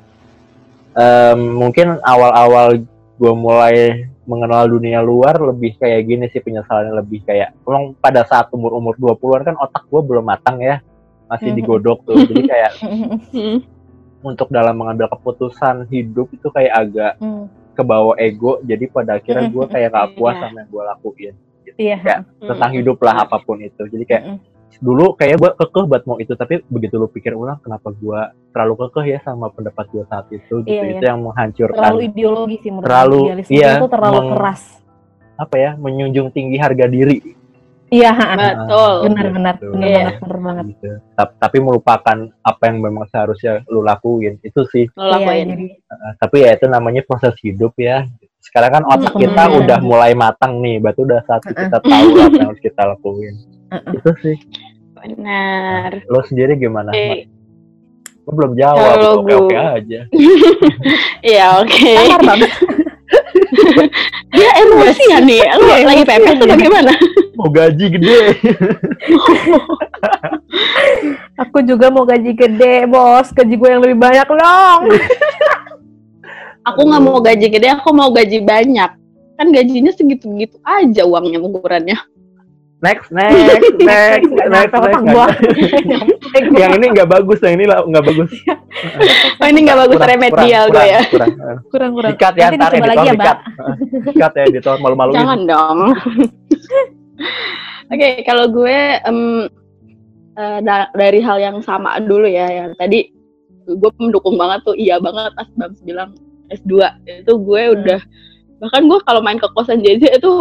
em, mungkin awal-awal gue mulai mengenal dunia luar lebih kayak gini sih penyesalannya lebih kayak emang pada saat umur-umur 20-an kan otak gue belum matang ya masih digodok tuh jadi kayak Hmm. Untuk dalam mengambil keputusan hidup itu kayak agak Mm. kebawa ego jadi pada akhirnya gue kayak gak puas Iya. sama yang gue lakuin Iya. Kayak tentang hidup lah apa pun itu jadi kayak Mm-mm. dulu kayak gue kekeh buat mau itu tapi begitu lu pikir ulang kenapa gue terlalu kekeh ya sama pendapat gue saat itu gitu Iya, itu iya. yang menghancurkan Terlalu ideologi sih menurut Terlalu. Idealisme iya, itu terlalu meng- keras. apa ya menjunjung tinggi harga diri Iya. Betul. benar-benar, Gitu. benar Iya. banget, benar banget. gitu. Ta- tapi melupakan apa yang memang seharusnya lu lakuin itu sih Lo lakuin. Iya, jadi Uh, tapi ya itu namanya proses hidup ya sekarang kan otak kita udah mulai matang nih berarti udah saatnya kita tahu apa yang harus kita lakuin Mm-mm. itu sih Benar. lo sendiri gimana Oke. Mat? lo belum jawab Kalau oke aja Iya, oke. Dia emosi ya nih. Lo Iya, lagi pepes atau gimana? mau gaji gede Aku juga mau gaji gede, bos. Gaji gue yang lebih banyak dong. Aku nggak mau gaji gede, aku mau gaji banyak. Kan gajinya segitu-gitu aja uangnya ukurannya. next next next next, otak next. gua. yang ini nggak bagus yang ini nggak bagus Oh ini nggak bagus Kurang, remedial gue ya. kurang, kurang. Kurang-kurang. Dikat ya Nanti ntar editor lagi ya, dikat dikat ya editor malu-maluin Jangan dong. Oke, kalau gue em, eh, da- dari hal yang sama dulu ya, yang tadi gue mendukung banget tuh, iya banget pas Bams bilang S2 itu gue udah bahkan gue kalau main ke kosan JJ itu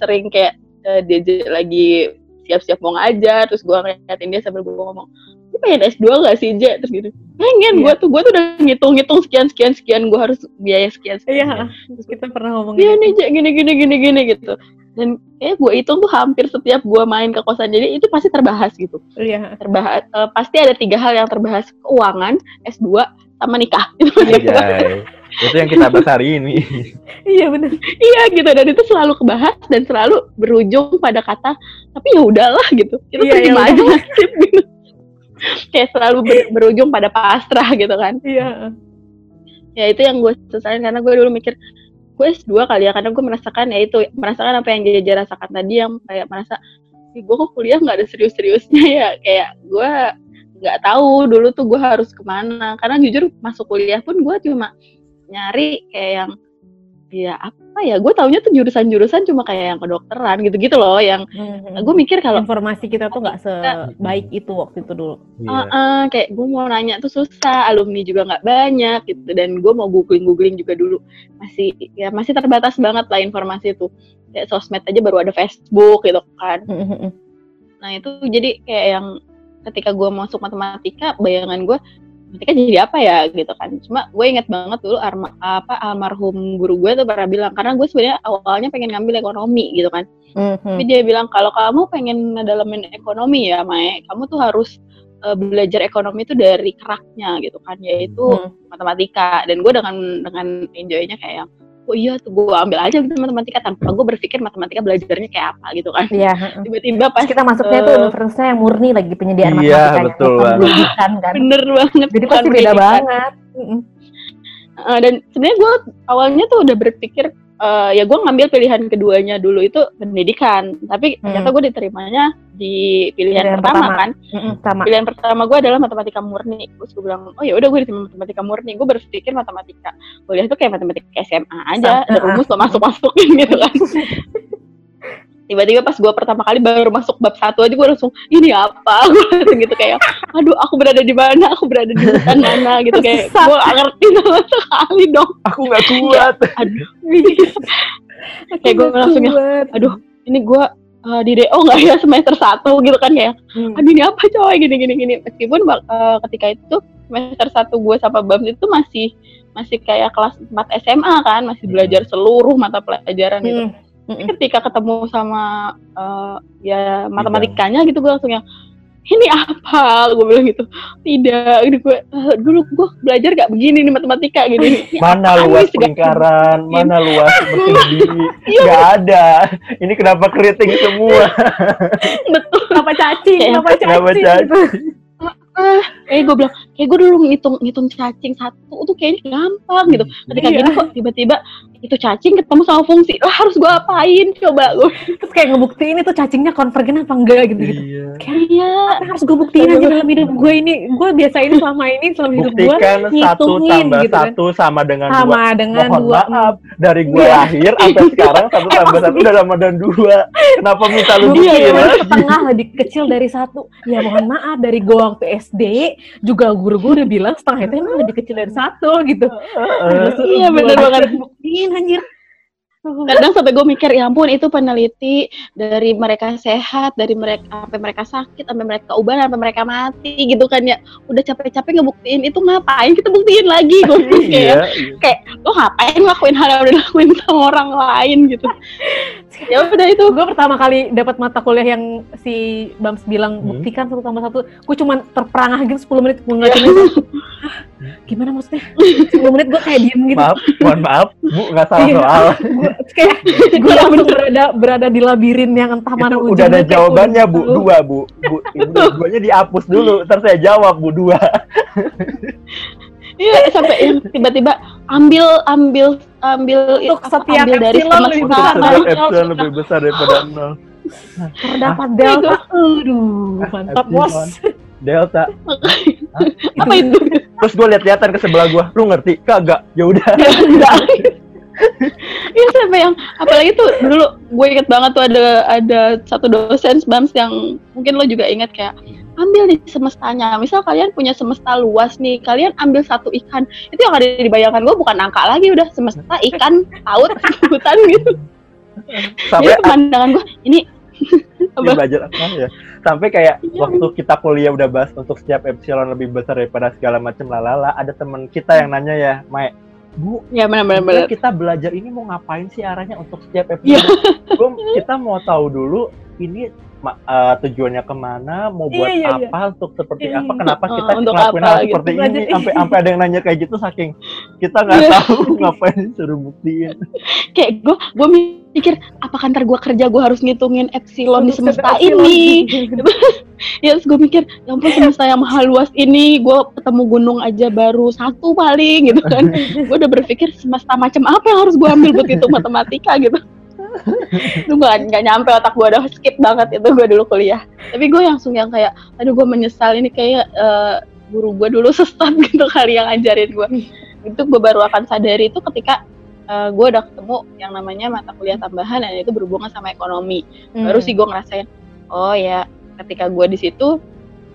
sering kayak eh, JJ lagi siap-siap mau ngajar, terus gue ngeliatin dia sambil gue ngomong, gue pengen S2 gak sih J? Terus gitu, pengen gue tuh, gue tuh udah ngitung-ngitung sekian-sekian-sekian, gue harus biaya sekian-sekian. Iya, kita pernah ngomong Iya gitu. nih, Cek, gini gini gini gini gitu. Dan kayak gue hitung tuh hampir setiap gue main ke kosan jadi itu pasti terbahas gitu. Iya. Terbahas eh, pasti ada tiga hal yang terbahas keuangan, S2 sama nikah. Anjay. Itu yang kita bahas hari ini Iya benar. iya gitu dan itu selalu kebahas dan selalu berujung pada kata tapi ya udahlah gitu. Kita Iya, terima ya aja nasib gitu. Kayak selalu ber- berujung pada pasrah gitu kan. Iya. ya itu yang gue sesalin karena gue dulu mikir gue S2 kali ya karena gue merasakan ya itu merasakan apa yang Jaja rasakan tadi yang kayak merasa "Ih, gue kok kuliah nggak ada serius-seriusnya ya kayak gue nggak tahu dulu tuh gue harus ke mana karena jujur masuk kuliah pun gue cuma nyari kayak yang ya apa ya gue taunya tuh jurusan-jurusan cuma kayak yang kedokteran gitu-gitu loh yang gue mikir kalau informasi kita tuh nggak sebaik itu waktu itu dulu. Iya. Uh, uh, kayak gue mau nanya tuh susah, alumni juga nggak banyak gitu, dan gue mau googling googling juga dulu masih ya masih terbatas banget lah informasi itu. Kayak sosmed aja baru ada Facebook gitu kan. Nah itu jadi kayak yang ketika gue masuk matematika, bayangan gue matematika jadi apa ya gitu kan. Cuma gue inget banget dulu arma, apa almarhum guru gue tuh pernah bilang karena gue sebenarnya awalnya pengen ngambil ekonomi gitu kan. Tapi dia bilang kalau kamu pengen ngedalamin ekonomi ya, Mae, kamu tuh harus uh, belajar ekonomi itu dari keraknya gitu kan, yaitu Hmm. matematika. Dan gue dengan dengan enjoynya kayak yang, oh iya tuh gue ambil aja gitu matematika tanpa gue berpikir matematika belajarnya kayak apa gitu kan. Iya. Tiba-tiba pas kita masuknya tuh eh, universitasnya yang murni lagi penyediaan Iya, matematikanya. betul bukan banget. pendidikan kan. bener banget. Jadi pasti beda pendidikan. banget. Uh, dan sebenarnya gue awalnya tuh udah berpikir uh, ya gue ngambil pilihan keduanya dulu itu pendidikan, tapi ternyata gue diterimanya di pilihan, Pilihan pertama, pertama. kan. Sama. pilihan pertama gue adalah matematika murni terus gue bilang oh ya udah gue diterima matematika murni gue berpikir matematika kuliah itu kayak matematika SMA aja Sama. ada rumus lo masuk masukin gitu kan tiba-tiba pas gue pertama kali baru masuk bab satu aja gue langsung ini apa? Gue langsung gitu kayak aduh aku berada di mana? Aku berada di hutan mana? Gitu kayak gue gak ngerti sama sekali dong. Aku nggak kuat. aduh kayak gue langsung ya aduh ini gue uh, di DO nggak ya semester satu gitu kan kayak Hmm. aduh ini apa coy? Gini gini gini. Meskipun uh, ketika itu semester satu gue sama Bams itu masih masih kayak kelas 4 SMA kan masih belajar seluruh mata pelajaran gitu. Hmm. Tapi ketika ketemu sama uh, ya matematikanya gitu gue langsung yang ini apa gue bilang gitu tidak gitu gue "Eh, dulu gue belajar gak begini nih matematika gini Ini Mana luas lingkaran, mana luas persegi, Iya. nggak ada. Ini kenapa keriting semua? betul Kenapa cacing? Kenapa kenapa cacing? cacing? gitu. kayak gue bilang kayak gue dulu ngitung ngitung cacing satu tuh kayaknya gampang gitu ketika Iya. gini kok tiba-tiba itu cacing ketemu sama fungsi lah harus gue apain coba gue Terus kayak ngebuktiin itu cacingnya konvergen apa enggak gitu gitu. Iya. Apa yang harus gue buktiin aja dalam hidup gue ini? Gue biasa ini selama ini selama hidup gue Buktikan satu ngitungin tambah gitu kan. satu sama dengan dua. sama dengan Mohon dua maaf, dari gue Iya. lahir sampai sekarang satu tambah satu udah sama dan dua. Kenapa minta lu Iya, bikin iya, setengah lebih kecil dari satu. Ya mohon maaf dari gue waktu SD juga guru gue udah bilang setengah itu emang lebih kecil dari satu gitu. Heeh. Iya, bener banget. Buktiin anjir. Kadang sampai gue mikir ya ampun itu peneliti dari mereka sehat dari mereka sampai mereka sakit sampai mereka uban sampai mereka mati gitu kan ya udah capek-capek ngebuktiin itu ngapain kita buktiin lagi gue kayak Iya, iya. kayak lo ngapain ngelakuin hal yang udah dilakuin sama orang lain gitu ya udah itu Gue pertama kali dapat mata kuliah yang si Bams bilang Hmm. buktikan satu tambah satu, gue cuman terperangah gitu 10 menit ngeliatin itu. Hah, Gimana maksudnya? 10 menit gue kayak diem gitu. Maaf, mohon maaf, Bu nggak salah Iya. soal. Gua, kayak gue langsung berada berada di labirin yang entah mana Itu udah ada jawabannya, Bu. udah tahu. Dua, Bu. Bu, Bu duanya dihapus dulu, ntar saya jawab, Bu. Dua. Iya sampai yang tiba-tiba ambil ambil ambil Untuk setiap ambil dari epsilon lebih besar. epsilon lebih besar daripada nol. terdapat delta. Aduh, mantap bos. Delta. apa itu Terus gue lihat-lihatan ke sebelah gue, lu ngerti? Kagak. Ya udah. Iya sampai yang apalagi tuh dulu gue inget banget tuh ada ada satu dosen Bams yang mungkin lo juga inget kayak ambil nih semestanya. Misal kalian punya semesta luas nih, kalian ambil satu ikan. Itu yang ada di bayangan gue bukan angka lagi udah semesta ikan, laut, hutan gitu. Sampai Jadi pemandangan gue ini apa? belajar apa ya? Sampai kayak Iya. waktu kita kuliah udah bahas untuk setiap epsilon lebih besar daripada segala macam lalala, ada temen kita yang nanya ya, Mai, Bu, Ya benar-benar. Kita belajar ini mau ngapain sih arahnya untuk setiap Iya. episode? Gua- kita mau tahu dulu ini eh, tujuannya ke mana, mau buat Iya, iya, iya. apa, untuk seperti Iya, apa, iya. kenapa Oh, kita ngelakuin apa hal gitu. seperti ini, sampai sampai ada yang nanya kayak gitu saking kita nggak Iya. tahu ngapain suruh buktiin. Kayak gue gue mikir apakah ntar gue kerja gue harus ngitungin epsilon di semesta epsilon. ini. ya terus gue mikir ya ampun semesta yang mahal luas ini gue ketemu gunung aja baru satu paling gitu kan gue udah berpikir semesta macam apa yang harus gue ambil buat hitung matematika gitu itu gak, nggak nyampe otak gue udah skip banget itu gue dulu kuliah tapi gue langsung yang kayak aduh gue menyesal ini kayak eh, guru gue dulu sesat gitu kali yang ngajarin gue itu gue baru akan sadari itu ketika eh, gue udah ketemu yang namanya mata kuliah tambahan dan itu berhubungan sama ekonomi Hmm. baru sih gue ngerasain oh ya ketika gue di situ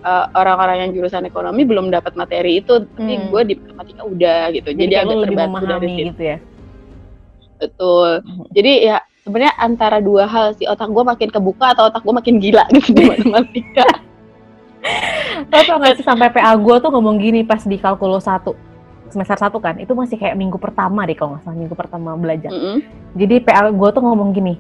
uh, orang-orang yang jurusan ekonomi belum dapat materi itu tapi Hmm. gue di matematika udah gitu Jadi, jadi, agak terbantu dari situ gitu ya. betul Hmm. jadi ya sebenarnya antara dua hal sih otak gue makin kebuka atau otak gue makin gila gitu di matematika Tau tau gak sih sampai PA gue tuh ngomong gini pas di kalkulus 1 semester 1 kan, itu masih kayak minggu pertama deh kalau nggak salah minggu pertama belajar. Mm-mm. Jadi PA gue tuh ngomong gini,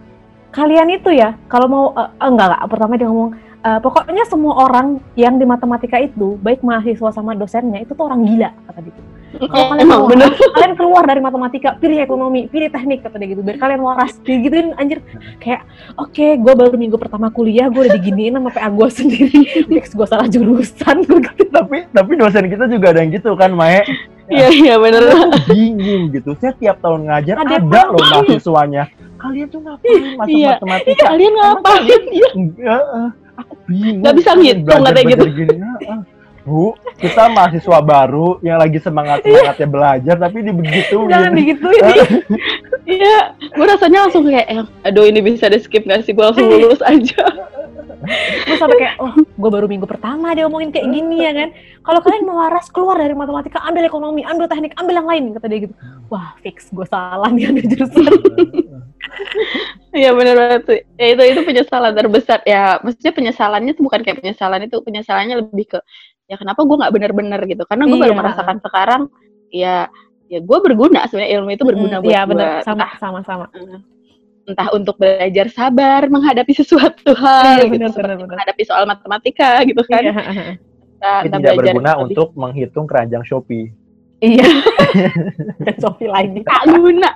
kalian itu ya kalau mau eh, enggak enggak pertama dia ngomong eh, pokoknya semua orang yang di matematika itu baik mahasiswa sama dosennya itu tuh orang gila kata dia. Gitu. Kalau kalian emang mau bener kalian keluar dari matematika, pilih ekonomi, pilih teknik kata dia gitu. Biar kalian waras. Digituin anjir kayak oke, gue baru minggu pertama kuliah, gue udah diginiin sama PA gue sendiri. Fix gue salah jurusan gue gitu. tapi tapi dosen kita juga ada yang gitu kan, Mae. iya iya bener Aku bingung gitu. Saya tiap tahun ngajar Ada ada, loh mahasiswanya. Kalian tuh ngapain masuk Iya. matematika? kalian ngapain iya eh, aku bingung. Nggak bisa Kalian ngitung, katanya gitu. Gini. Bu, kita mahasiswa baru yang lagi semangat semangatnya belajar, tapi dibegituin. Jangan digituin. Iya, gue rasanya langsung kayak, eh, aduh ini bisa di skip gak sih? Gue langsung lulus aja. gue sampai kayak oh gue baru minggu pertama dia ngomongin kayak gini ya kan kalau kalian mau waras keluar dari matematika ambil ekonomi ambil teknik ambil yang lain kata dia gitu wah fix gue salah nih ambil jurusan Iya benar banget tuh. Ya itu itu penyesalan terbesar ya. Maksudnya penyesalannya tuh bukan kayak penyesalan itu, penyesalannya lebih ke ya kenapa gue nggak bener-bener gitu. Karena gue baru Iya. merasakan sekarang ya ya gue berguna sebenarnya ilmu itu berguna buat Iya gue. benar sama Entah, sama sama entah untuk belajar sabar menghadapi sesuatu hal Iya, gitu, benar, benar. menghadapi soal matematika gitu kan. iya Entah, entah tidak belajar berguna lebih- untuk menghitung keranjang Shopee. iya dan Sophie lainnya nggak guna.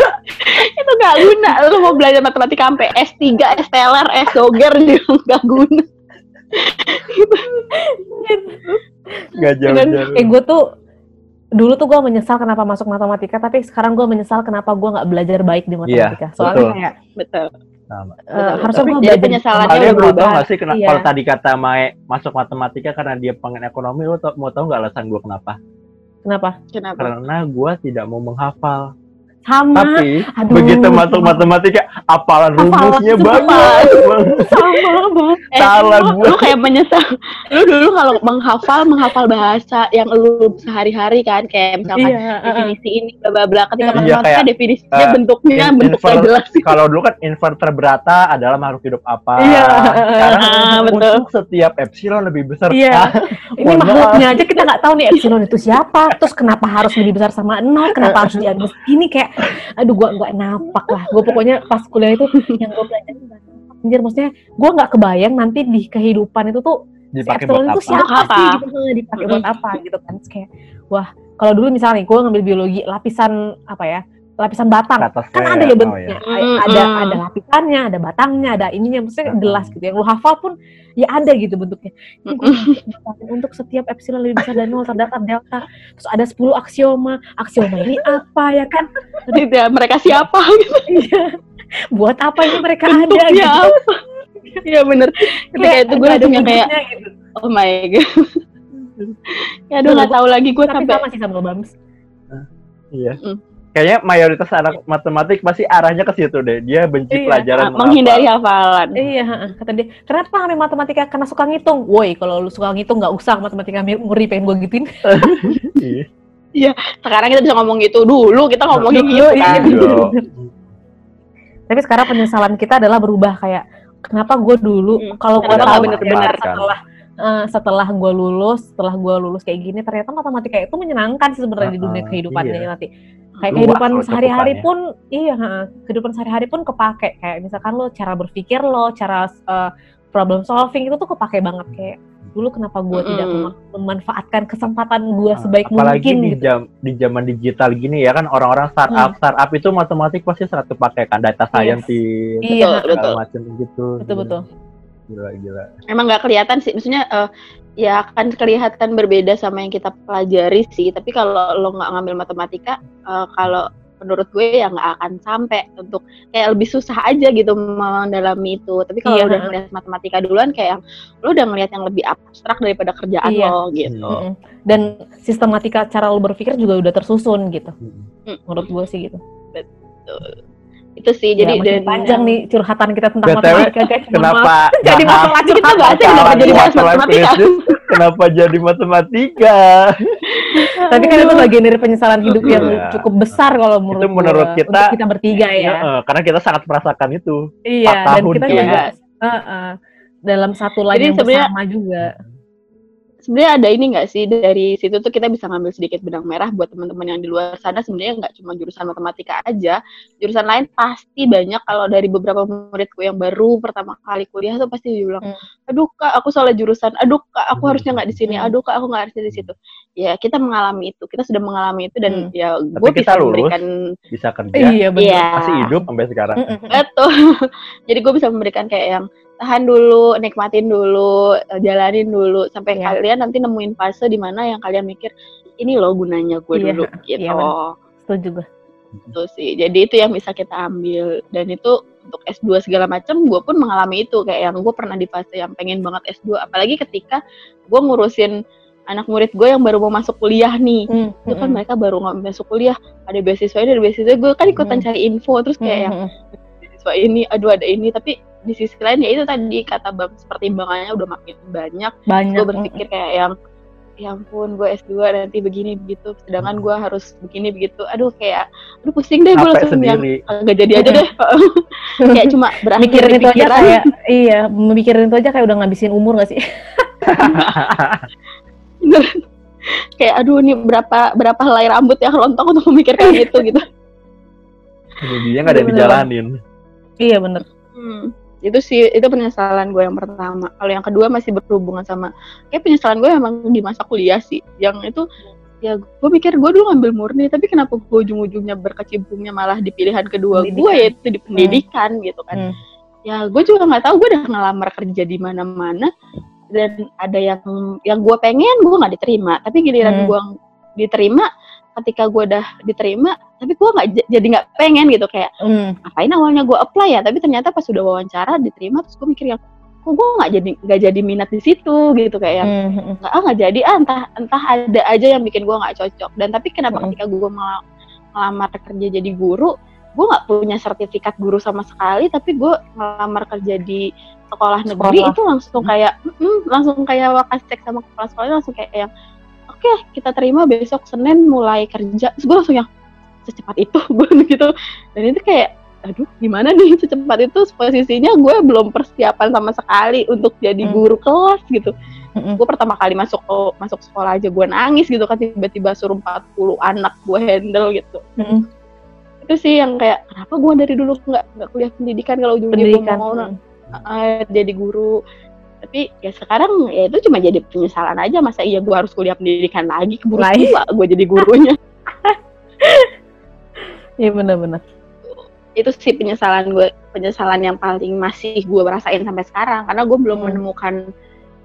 itu nggak guna. Lu mau belajar matematika sampai S3, STLR, S doger juga nggak guna. Gak jauh-jauh. eh gue tuh dulu tuh gue menyesal kenapa masuk matematika tapi sekarang gue menyesal kenapa gue nggak belajar baik di matematika soalnya betul. kayak Betul. Sama. eh, Betul, harusnya betul. gue Jadi belajar penyesalannya Kalian udah berubah. gak sih kena, Iya. kalau tadi kata Mae masuk matematika karena dia pengen ekonomi, lo tau, mau tau gak alasan gue kenapa? kenapa Kenapa? Karena gue tidak mau menghafal. Sama Tapi aduh. begitu masuk matematika, apalan rumusnya banyak. sama banget Eh, Salah lu, lu kayak menyesal. Lu dulu kalau menghafal menghafal bahasa yang lu sehari-hari kan kayak misalkan iya definisi ini bla bla bla ketika Iya, matematika kayak, definisinya eh, bentuknya in- bentuk infer- jelas. Kalau dulu kan inverter berata adalah makhluk hidup apa. Iya. Sekarang Ah, betul. untuk setiap epsilon lebih besar. Iya. Ini makhluknya aja kita nggak tahu nih epsilon itu siapa terus kenapa harus lebih besar sama nol kenapa harus diambil ini kayak aduh gua nggak napak lah. Gue pokoknya pas kuliah itu yang gue pelajari anjir maksudnya gue nggak kebayang nanti di kehidupan itu tuh si dipakai epsilon buat itu apa? siapa Apa? sih gitu. Dipakai buat apa gitu kan. Terus kayak wah kalau dulu misalnya gue ngambil biologi lapisan apa ya lapisan batang atas kan ada ya oh, bentuknya iya. A- ada ada lapisannya ada batangnya ada ininya maksudnya gelas gitu yang lu hafal pun ya ada gitu bentuknya untuk setiap epsilon lebih besar dari nol terdapat delta terus ada 10 aksioma aksioma ini apa ya kan Tidak, mereka siapa gitu. Iya. buat apa ini mereka ada Bentuknya gitu apa? Iya bener. Ketika Kayak itu gue ada langsung yang kayak gitu. oh my god. ya aduh nggak tahu lagi gue sampai sama sih sama lo Bams Iya. Mm. Kayaknya mayoritas anak matematik pasti arahnya ke situ deh. Dia benci Iya. pelajaran ah, menghindari hafalan. Iya, heeh. kata dia, kenapa ngambil matematika? Karena suka ngitung. Woi, kalau lu suka ngitung nggak usah matematika murni pengen gue gituin. Iya. Sekarang kita bisa ngomong gitu dulu kita ngomongin Dulu, gitu iya. kan. Iya. Tapi sekarang penyesalan kita adalah berubah kayak kenapa gue dulu Hmm, kalau gue tahu bener-bener kan? setelah eh, setelah gue lulus, setelah gue lulus kayak gini ternyata matematika itu menyenangkan sih sebenarnya di dunia Ah, kehidupannya iya. nanti. Kayak Luas kehidupan sehari-hari pun iya, heeh. kehidupan sehari-hari pun kepake kayak misalkan lo cara berpikir lo, cara eh, problem solving itu tuh kepake banget kayak dulu kenapa gue tidak Mm-mm. mem- memanfaatkan kesempatan gue Ah, sebaik apalagi mungkin di gitu. jam di zaman digital gini ya kan orang-orang startup startup itu matematik pasti satu pakai kan data scientist Iya, Betul, betul. macam gitu Betul, betul. gila gila Emang nggak kelihatan sih, maksudnya eh, ya akan kelihatan berbeda sama yang kita pelajari sih. Tapi kalau lo nggak ngambil matematika, eh, kalau menurut gue ya nggak akan sampai untuk kayak lebih susah aja gitu mendalami itu. Tapi kalau Iya, udah ngeliat matematika duluan, kayak yang lo udah ngeliat yang lebih abstrak daripada kerjaan Iya. lo gitu. Hmm. Mm-mm. Dan sistematika cara lo berpikir juga udah tersusun gitu. Hmm. Menurut gue sih gitu. Itu sih. Jadi Jadi dan panjang nih curhatan kita tentang BTW, matematika guys. Kenapa Jadi masalah Kita bahasnya kenapa jadi bahas matematika? kenapa jadi matematika Tapi kan itu bagian dari penyesalan hidup yang Iya. cukup besar kalau menurut Itu menurut gua. kita- Untuk kita bertiga Ya, ya. karena kita sangat merasakan itu Iya, dan tahun kita juga eh, dalam satu line Jadi yang sebenarnya- bersama juga. Sebenarnya ada ini nggak sih dari situ tuh kita bisa ngambil sedikit benang merah buat teman-teman yang di luar sana sebenarnya nggak cuma jurusan matematika aja jurusan lain pasti banyak kalau dari beberapa muridku yang baru pertama kali kuliah tuh pasti bilang Hmm. aduh kak aku salah jurusan aduh kak aku Hmm. harusnya nggak di sini Hmm. aduh kak aku nggak harusnya di situ ya kita mengalami itu kita sudah mengalami itu dan Hmm. ya gue kita bisa lulus. memberikan bisa kerja Iya, benar. Iya. masih hidup sampai sekarang betul jadi gue bisa memberikan kayak yang tahan dulu nikmatin dulu eh, jalanin dulu. Sampai Iya. kalian nanti nemuin fase di mana yang kalian mikir ini loh gunanya gue Iya, dulu gitu. iya, benar. Setuju gue. Itu sih. Jadi itu yang bisa kita ambil. Dan itu untuk S2 segala macam gue pun mengalami itu. Kayak yang gue pernah di fase yang pengen banget S2 apalagi ketika gue ngurusin anak murid gue yang baru mau masuk kuliah nih. Hmm, itu kan hmm, mereka baru nggak masuk kuliah. Ada beasiswa ini ada beasiswa gue kan ikutan Hmm. cari info. Terus kayak hmm, yang hmm, beasiswa ini aduh ada ini. Tapi di sisi lain ya itu tadi kata bang pertimbangannya udah makin banyak. Banyak. gue berpikir kayak yang ya ampun gue S2 nanti begini begitu sedangkan gue harus begini begitu. Aduh kayak aduh pusing deh gue langsung yang nggak jadi aja deh. Kayak cuma berakhir mikirin itu aja kayak iya mikirin itu aja kayak udah ngabisin umur gak sih? Kayak aduh ini berapa berapa helai rambut yang rontok untuk memikirkan itu gitu. Jadinya nggak ada yang dijalanin. iya bener. Hmm, itu sih itu penyesalan gue yang pertama. Kalau yang kedua masih berhubungan sama kayak penyesalan gue emang di masa kuliah sih. Yang itu ya gue mikir gue dulu ngambil murni tapi kenapa gue ujung-ujungnya berkecimpungnya malah di pilihan kedua gue yaitu di pendidikan gitu kan. Hmm. Ya gue juga nggak tahu gue udah ngelamar kerja di mana-mana dan ada yang yang gue pengen gue nggak diterima tapi giliran Hmm. gue diterima ketika gue udah diterima tapi gue nggak jadi nggak pengen gitu kayak Hmm. ngapain awalnya gue apply ya tapi ternyata pas sudah wawancara diterima terus gue mikir yang kok gue nggak jadi nggak jadi minat di situ gitu kayak yang Hmm, hmm, nggak ah nggak jadi ah entah entah ada aja yang bikin gue nggak cocok dan tapi kenapa Mm. ketika gue mel- melamar kerja jadi guru gue nggak punya sertifikat guru sama sekali tapi gue melamar kerja di sekolah negeri Sekolah. itu langsung kayak mm, langsung kayak wakas cek sama kepala sekolahnya langsung kayak yang oke kita terima besok senin mulai kerja terus gue langsung yang secepat itu gue gitu dan itu kayak aduh gimana nih secepat itu posisinya gue belum persiapan sama sekali untuk jadi Hmm. guru kelas gitu hmm. gue pertama kali masuk masuk sekolah aja gue nangis gitu kan tiba-tiba suruh 40 anak gue handle gitu Hmm. itu sih yang kayak kenapa gue dari dulu nggak nggak kuliah pendidikan kalau ujung-ujungnya mau Hmm. uh, jadi guru tapi ya sekarang ya itu cuma jadi penyesalan aja masa iya gue harus kuliah pendidikan lagi keburu tua gue jadi gurunya iya bener-bener itu sih penyesalan gue penyesalan yang paling masih gue rasain sampai sekarang karena gue belum Hmm. menemukan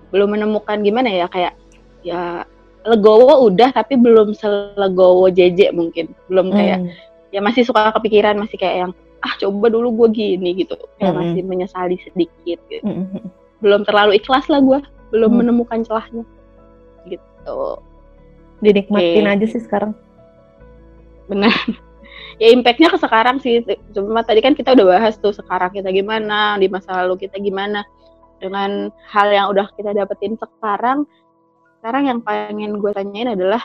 belum menemukan gimana ya kayak ya legowo udah tapi belum selegowo JJ mungkin belum kayak Hmm. ya masih suka kepikiran masih kayak yang ah coba dulu gue gini gitu kayak Mm-mm. masih menyesali sedikit gitu. Hmm, hmm. Belum terlalu ikhlas lah gue belum Hmm. menemukan celahnya. Gitu. Dinikmatin Oke. aja sih sekarang. Benar. Ya impactnya ke sekarang sih. Cuma tadi kan kita udah bahas tuh sekarang kita gimana di masa lalu kita gimana. Dengan hal yang udah kita dapetin sekarang sekarang yang pengen gue tanyain adalah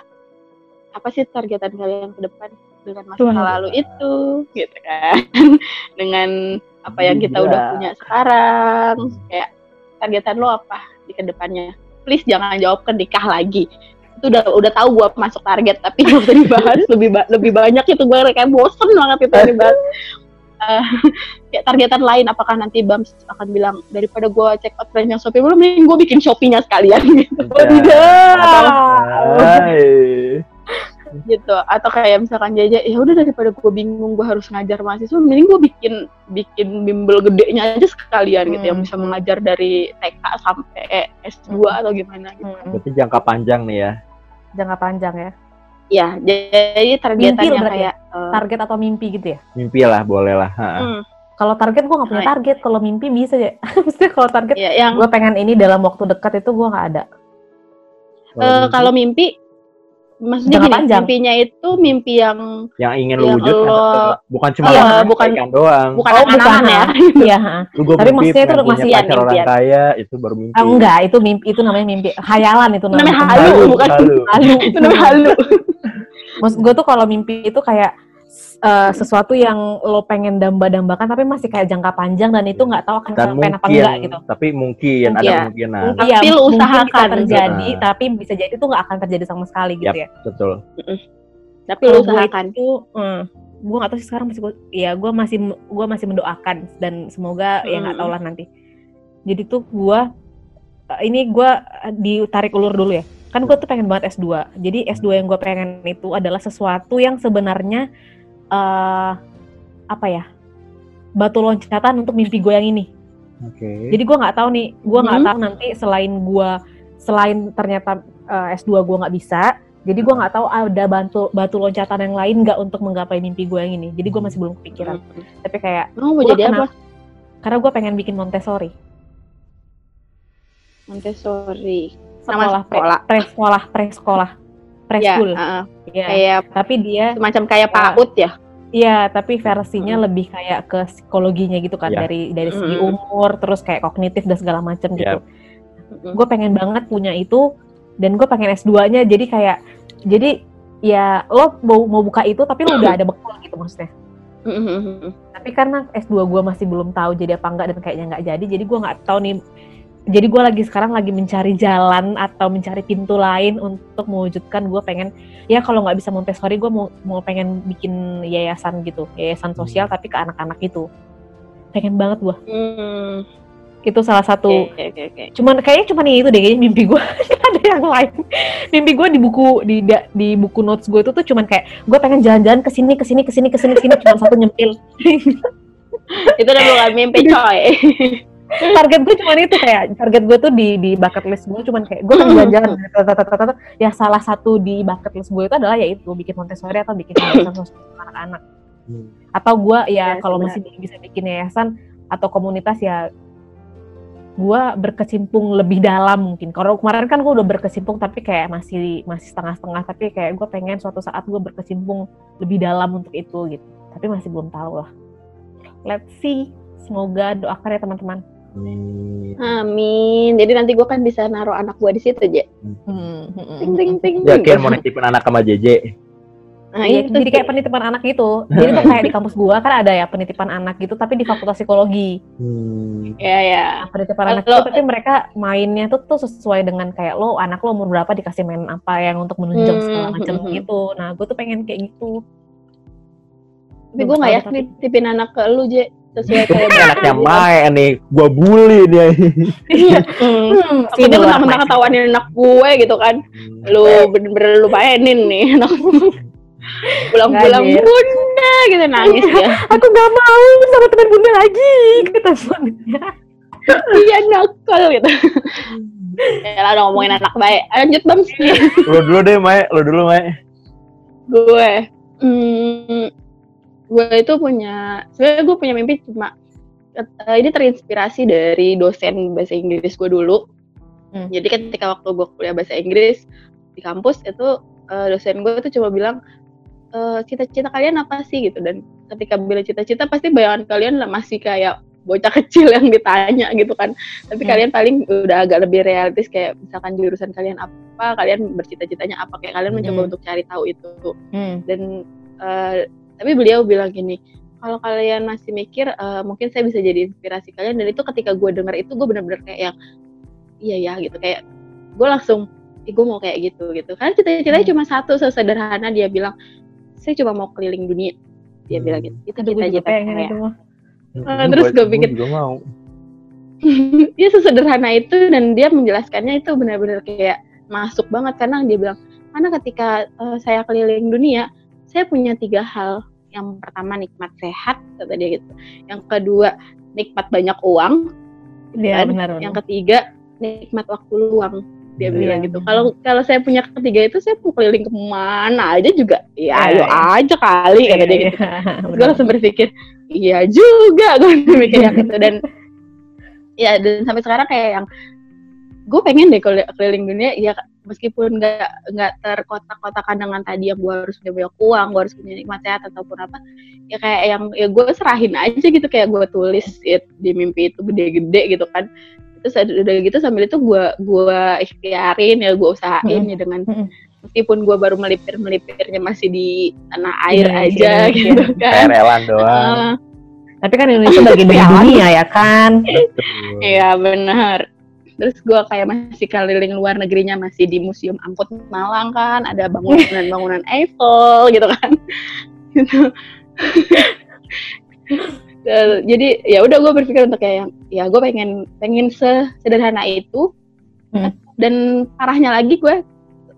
apa sih targetan kalian ke depan dengan masa Tuhan. lalu itu? Gitu kan. Dengan apa yang kita udah Iya. punya sekarang. Kayak targetan lo apa di ke depannya? Please jangan jawab ke nikah lagi. Itu udah udah tahu gue masuk target tapi nggak usah dibahas. Lebih ba- lebih banyak itu gue kayak bosen banget itu yang dibahas. Eh, kayak targetan lain apakah nanti Bams akan bilang daripada gue check out brandnya Shopee belum mending gue bikin Shopee-nya sekalian. Gitu. Hai. Gitu atau kayak misalkan jaja ya udah daripada gue bingung gue harus ngajar mahasiswa mending gue bikin bikin bimbel gedenya aja sekalian gitu yang Hmm. bisa mengajar dari TK sampai S2 atau gimana gitu. Hmm. Berarti jangka panjang nih ya. jangka panjang ya ya jadi targetannya Mimpi kayak eh, target atau mimpi gitu ya Mimpi lah, boleh lah. Ha. hmm, kalau target gue nggak punya Hai. target kalau mimpi bisa ya maksudnya kalau target ya yang gue pengen ini dalam waktu dekat itu gue nggak ada Eh, kalau mimpi maksudnya Jangka gini, panjang. mimpinya itu mimpi yang yang ingin lu yang wujudkan, lo- bukan cuma Iya, lo bukan- doang. bukan Oh, angan-angan bukan. ya. iya ha. Lu gua Tapi mimpi maksudnya itu punya impian, pacar orang impian. kaya, itu baru mimpi. Ah, enggak itu mimpi itu namanya mimpi hayalan itu Namanya namanya halu, Halu, bukan halu. halu itu namanya halu. maksud gue tuh kalau mimpi itu kayak eh, sesuatu yang lo pengen damba-dambakan tapi masih kayak jangka panjang dan itu nggak tahu akan Dan sampai apa mungkin, enggak gitu tapi mungkin ada Iya. kemungkinan. Mungkin ya, Tapi lo mungkin bisa usahakan. terjadi Nah. tapi bisa jadi itu nggak akan terjadi sama sekali gitu Yap. ya Betul. Tapi gue usahakan. itu hmm, gue nggak tahu sih sekarang masih ya gue masih gue masih mendoakan dan semoga ya nggak Hmm. tahu lah nanti jadi tuh gue ini gue ditarik ulur dulu ya kan gue tuh pengen banget S2 jadi S2 yang gue pengen itu adalah sesuatu yang sebenarnya eh apa ya batu loncatan untuk mimpi gue yang ini Oke. jadi gue nggak tahu nih gue nggak Hmm. tahu nanti selain gue selain ternyata eh, S2 gue nggak bisa jadi gue nggak tahu ada batu batu loncatan yang lain nggak untuk menggapai mimpi gue yang ini jadi gue masih belum kepikiran Hmm. tapi kayak Lu mau jadi kenapa- apa? karena gue pengen bikin Montessori Montessori. sekolah pre sekolah. pre sekolah sekolah pre Ya. Iya. kayak tapi dia semacam kayak Ya. PAUD ya. Iya, tapi versinya Mm. lebih kayak ke psikologinya gitu kan Iya. dari dari segi Mm. umur terus kayak kognitif dan segala macam gitu. Iya. Mm-mm. Gue pengen banget punya itu dan gue pengen S2-nya jadi kayak jadi ya lo mau mau buka itu tapi lo udah ada bekal gitu maksudnya. Mm-mm. Tapi karena S2 gue masih belum tahu jadi apa enggak dan kayaknya nggak jadi, jadi gue nggak tahu nih. Jadi gue lagi sekarang lagi mencari jalan atau mencari pintu lain untuk mewujudkan gue pengen ya kalau nggak bisa Montessori gue mau mau pengen bikin yayasan gitu, yayasan sosial tapi ke anak-anak itu. Pengen banget gue. Hmm. Itu salah satu. Oke, oke, oke. Cuman kayaknya cuma itu deh kayaknya mimpi gue. ada yang lain. Mimpi gue di buku di di buku notes gue itu tuh cuman kayak gue pengen jalan-jalan ke sini ke sini ke sini ke sini ke sini cuma satu nyempil. Itu udah bukan mimpi coy. Target gue cuma itu kayak target gue tuh di di bucket list gue cuman kayak gue kan jalan-jalan tatatatata. ya salah satu di bucket list gue itu adalah yaitu bikin Montessori atau bikin yayasan sosial untuk anak-anak. Hmm. atau gue ya Ya, kalau masih bisa bikin yayasan atau komunitas ya gue berkecimpung lebih dalam mungkin. Kalau kemarin kan gue udah berkecimpung tapi kayak masih masih setengah-setengah tapi kayak gue pengen suatu saat gue berkecimpung lebih dalam untuk itu gitu. Tapi masih belum tahu lah. Let's see. Semoga doakan ya teman-teman Amin. Jadi nanti gue kan bisa naruh anak gue di situ aja. Hmm, hmm, Ting hmm. ting ting. Yakin mau nitipin anak sama JJ? Nah, Iya, itu jadi kayak penitipan anak gitu. Jadi tuh kayak di kampus gua kan ada ya penitipan anak gitu, tapi di fakultas psikologi. Hmm. Ya ya. Nah, penitipan anak Kalau- itu tapi mereka mainnya tuh tuh sesuai dengan kayak lo anak lo umur berapa dikasih main apa yang untuk menunjang Hmm, segala macam hmm, gitu. Nah, gue tuh pengen kayak gitu. Tapi gue nggak yakin titipin anak ke lu je sesuai kayak Ini anaknya Mae nih, gua bully dia. Hmm. Hmm, Aku tuh mentang-mentang ketawanin anak gue gitu kan. Lu bener-bener lu mainin nih anak Pulang-pulang bunda gitu nangis ya. Aku gak mau sama teman bunda lagi kata suaminya. Iya nakal gitu. Ya lah udah ngomongin anak baik. Lanjut bang Lu dulu deh, Mae. Lu dulu, Mae. gue. Hmm, gue itu punya sebenarnya gue punya mimpi cuma eh, ini terinspirasi dari dosen bahasa Inggris gue dulu. Hmm. Jadi ketika waktu gue kuliah bahasa Inggris di kampus itu eh, dosen gue itu cuma bilang "Eh, cita-cita kalian apa sih gitu dan ketika bilang cita-cita pasti bayangan kalian lah masih kayak bocah kecil yang ditanya gitu kan. Tapi Hmm. kalian paling udah agak lebih realistis kayak misalkan jurusan kalian apa, kalian bercita-citanya apa kayak kalian mencoba Hmm. untuk cari tahu itu Hmm. dan eh, tapi beliau bilang gini kalau kalian masih mikir eh, mungkin saya bisa jadi inspirasi kalian dan itu ketika gue dengar itu gue benar-benar kayak yang iya ya gitu kayak gue langsung gue mau kayak gitu gitu kan cita-citanya Hmm. cuma satu sesederhana dia bilang saya cuma mau keliling dunia dia Hmm. bilang gitu itu gue cita-cita saya. Ah, terus gua pikir- juga mau. dia sesederhana itu dan dia menjelaskannya itu benar-benar kayak masuk banget karena dia bilang karena ketika eh, saya keliling dunia saya punya tiga hal. Yang pertama nikmat sehat kata dia gitu. Yang kedua nikmat banyak uang. Iya kan? benar. yang ketiga nikmat waktu luang. Dia Iya, bilang iya, gitu. benar. kalau kalau saya punya ketiga itu saya mau keliling ke mana aja juga. Ya Iya, ayo iya. aja kali kata dia gitu. Terus gue langsung berpikir iya juga gue mikir yang itu dan ya dan sampai sekarang kayak yang gue pengen deh keli- keliling dunia ya meskipun nggak nggak terkotak-kotakan dengan tadi yang gue harus punya banyak uang gue harus punya nikmat sehat ataupun apa ya kayak yang ya gue serahin aja gitu kayak gue tulis it di mimpi itu gede-gede gitu kan. Terus udah gitu sambil itu gue gue ikhtiarin ya gue usahain ya dengan meskipun gue baru melipir melipirnya masih di tanah air Iya, aja iya, gitu kan. Perelan doang. Ah, Tapi kan Indonesia bagian dari dunia ya kan. Iya benar. Terus gue kayak masih keliling luar negerinya masih di Museum Angkut Malang kan, ada bangunan-bangunan Eiffel gitu kan. Gitu. Jadi ya udah gue berpikir untuk kayak ya gue pengen pengen sesederhana itu Hmm. dan parahnya lagi gue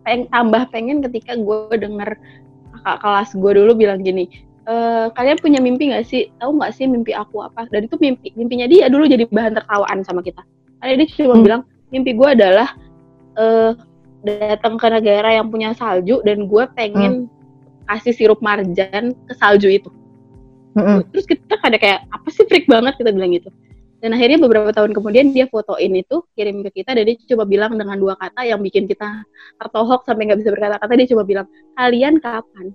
pengen tambah pengen ketika gue denger kakak kelas gue dulu bilang gini "Eh, kalian punya mimpi nggak sih tahu nggak sih mimpi aku apa dan itu mimpi mimpinya dia dulu jadi bahan tertawaan sama kita karena dia cuma Hmm. bilang mimpi gue adalah eh datang ke negara yang punya salju dan gue pengen kasih sirup marjan ke salju itu Mm-mm. terus kita ada kayak apa sih freak banget kita bilang gitu dan akhirnya beberapa tahun kemudian dia fotoin itu kirim ke kita dan dia coba bilang dengan dua kata yang bikin kita tertohok sampai nggak bisa berkata-kata dia coba bilang kalian kapan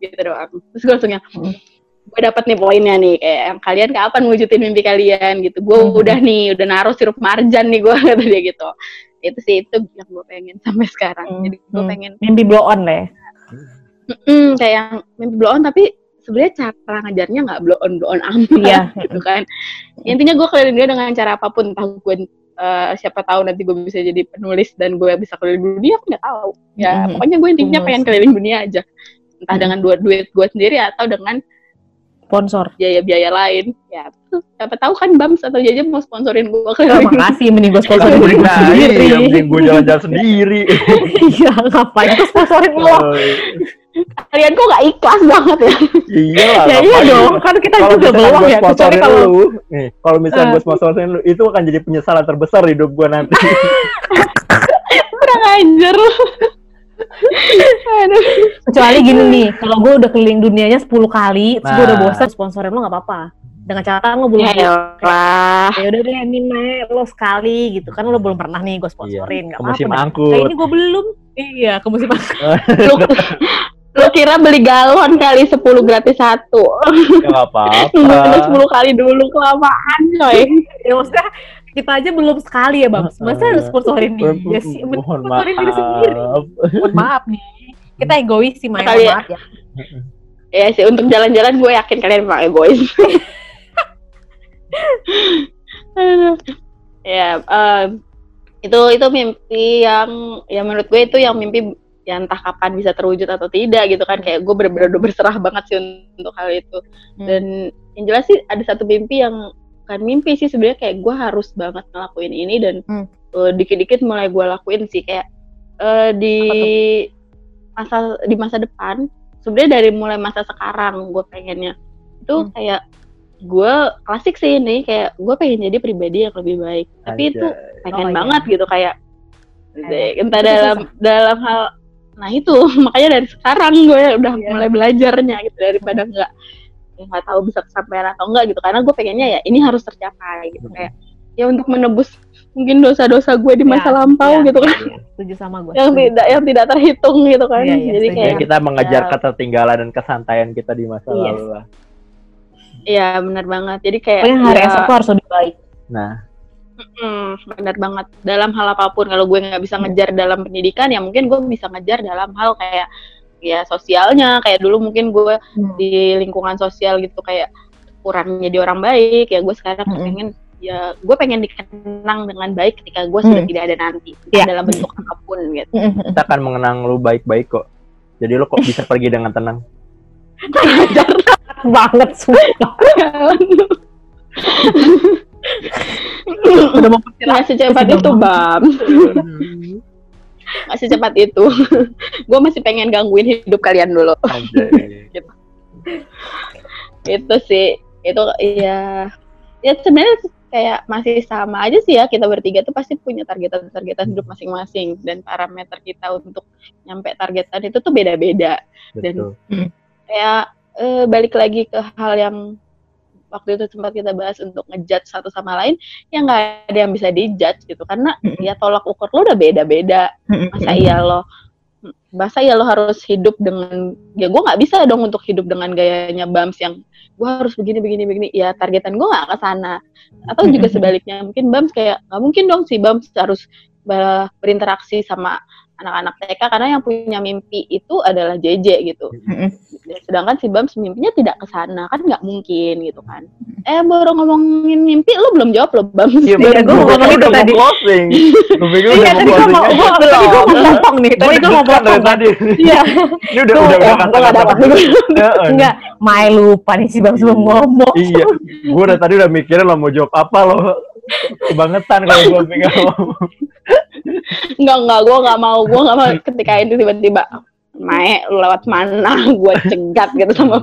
gitu doang terus gue langsung Hmm. Gue dapat nih poinnya nih kayak kalian kapan wujudin mimpi kalian gitu gue Hmm. udah nih udah naruh sirup marjan nih gue kata dia gitu itu sih itu yang gue pengen sampai sekarang Hmm. jadi gue Hmm. pengen Mimpi blow on lah ya. mm, kayak yang mimpi blow on tapi sebenarnya cara ngajarnya nggak blow on blow on amat Iya. gitu kan intinya gue keliling dia dengan cara apa pun entah gue eh, siapa tahu nanti gue bisa jadi penulis dan gue bisa keliling dunia aku nggak tahu ya Mhm. pokoknya gue intinya pengen keliling dunia aja entah Mhm. dengan duit duit gue sendiri atau dengan Sponsor. biaya-biaya lain ya siapa tahu kan Bams atau Jaja mau sponsorin gue Oh, keliling makasih mending gue sponsorin Nah, diri gue sendiri. iya, mending gue jalan-jalan sendiri. Iya, ngapain gue sponsorin lo? Oh, kalian kok nggak ikhlas banget ya iya lah. Ya iya ngapain dong, kan kita juga belum ya. Kecuali sponsorin kalau lu, nih, kalau misalkan Eh. gue sponsorin lu, itu akan jadi penyesalan terbesar hidup gue nanti. kurang ajar kecuali gini nih, kalau gue udah keliling dunianya 10 kali, terus gue udah Nah. bosan sponsorin lo nggak apa-apa. Dengan catatan lo belum ya lah ya udah deh nih Mae, lo sekali gitu kan lo belum pernah nih gue sponsorin nggak Ke musim apa-apa. angkut. Kayak ini gue belum. Iya, ke musim angkut. lu kira beli galon kali 10 gratis satu Ya nggak apa-apa. Nunggu 10 kali dulu kelamaan coy ya maksudnya kita aja belum sekali ya bang. Masa harus sponsorin dia sih? Mending Mohon sponsorin diri sendiri. maaf. Mohon maaf nih. Kita egois sih Mae, Kali mohon ya. maaf ya. ya sih untuk jalan-jalan gue yakin kalian emang egois ya em, itu itu mimpi yang ya menurut gue itu yang mimpi yang entah kapan bisa terwujud atau tidak gitu kan kayak gue bener-bener berserah banget sih untuk hal itu Hmm. dan yang jelas sih ada satu mimpi yang kan mimpi sih sebenarnya kayak gue harus banget ngelakuin ini dan Hmm. eh, dikit-dikit mulai gue lakuin sih kayak eh, di masa di masa depan sebenarnya dari mulai masa sekarang gue pengennya itu Hmm. kayak gue klasik sih ini kayak gue pengen jadi pribadi yang lebih baik tapi itu Anjay. pengen Oh, iya. banget gitu kayak Enak. entah Itu dalam dalam hal nah itu makanya dari sekarang gue udah Iya. mulai belajarnya gitu daripada nggak ya nggak tahu bisa kesampaian atau enggak gitu karena gue pengennya ya ini harus tercapai gitu Hmm. kayak ya untuk menebus mungkin dosa-dosa gue di masa Ya, lampau ya, gitu kan iya, Setuju sama gue. yang setuju. tidak yang tidak terhitung gitu kan Iya, iya, jadi setuju. Ya, kayak kita mengejar ya. ketertinggalan dan kesantaian kita di masa Yes. lalu lah. ya benar banget jadi kayak Pokoknya hari ya, esok harus lebih baik. Nah, hmm, benar banget dalam hal apa pun kalau gue nggak bisa ngejar dalam pendidikan ya mungkin gue bisa ngejar dalam hal kayak ya sosialnya kayak dulu mungkin gue Hmm. di lingkungan sosial gitu kayak kurang jadi orang baik ya gue sekarang Mm-mm. pengen ya gue pengen dikenang dengan baik ketika gue sudah Mm. tidak ada nanti Iya. dalam bentuk apa pun gitu kita akan mengenang lu baik-baik kok. Jadi lu kok bisa pergi dengan tenang? banget sumpah. Udah mau nggak secepat itu bam nggak secepat itu. Gue masih pengen gangguin hidup kalian dulu. Anjay. itu sih. Itu ya ya sebenarnya kayak masih sama aja sih ya. Kita bertiga tuh pasti punya targetan-targetan hidup masing-masing. Dan parameter kita untuk nyampe targetan itu tuh beda-beda. Betul. kayak eh, balik lagi ke hal yang waktu itu sempat kita bahas untuk ngejudge satu sama lain ya nggak ada yang bisa dijudge gitu. Karena ya tolak ukur lo udah beda-beda. Masa iya lo masa iya lo harus hidup dengan ya gue nggak bisa dong untuk hidup dengan gayanya Bams yang gue harus begini begini begini. Ya targetan gue nggak ke sana. Atau juga sebaliknya mungkin Bams kayak nggak mungkin dong si Bams harus ber- berinteraksi sama anak-anak TK karena yang punya mimpi itu adalah JJ gitu sedangkan si Bams mimpinya tidak ke sana kan nggak mungkin gitu kan eh baru ngomongin mimpi lo belum jawab lo Bams Iya, Iya, mau Gua ngomong itu tadi. closing. Iya, tadi gue mau, aja. tadi gue mau potong nih, tadi gue mau potong. tadi. Iya, Ini udah udah udah gua nggak dapat. Heeh. enggak, Mai lupa nih si Bang sebelum ngomong. Iya, gue udah tadi udah mikirin lo mau jawab apa lo. Kebangetan kalau gue pikir ngomong. Enggak, enggak, gue nggak mau, gue nggak mau ketika itu tiba-tiba, Mae, lu lewat mana, gue cegat gitu sama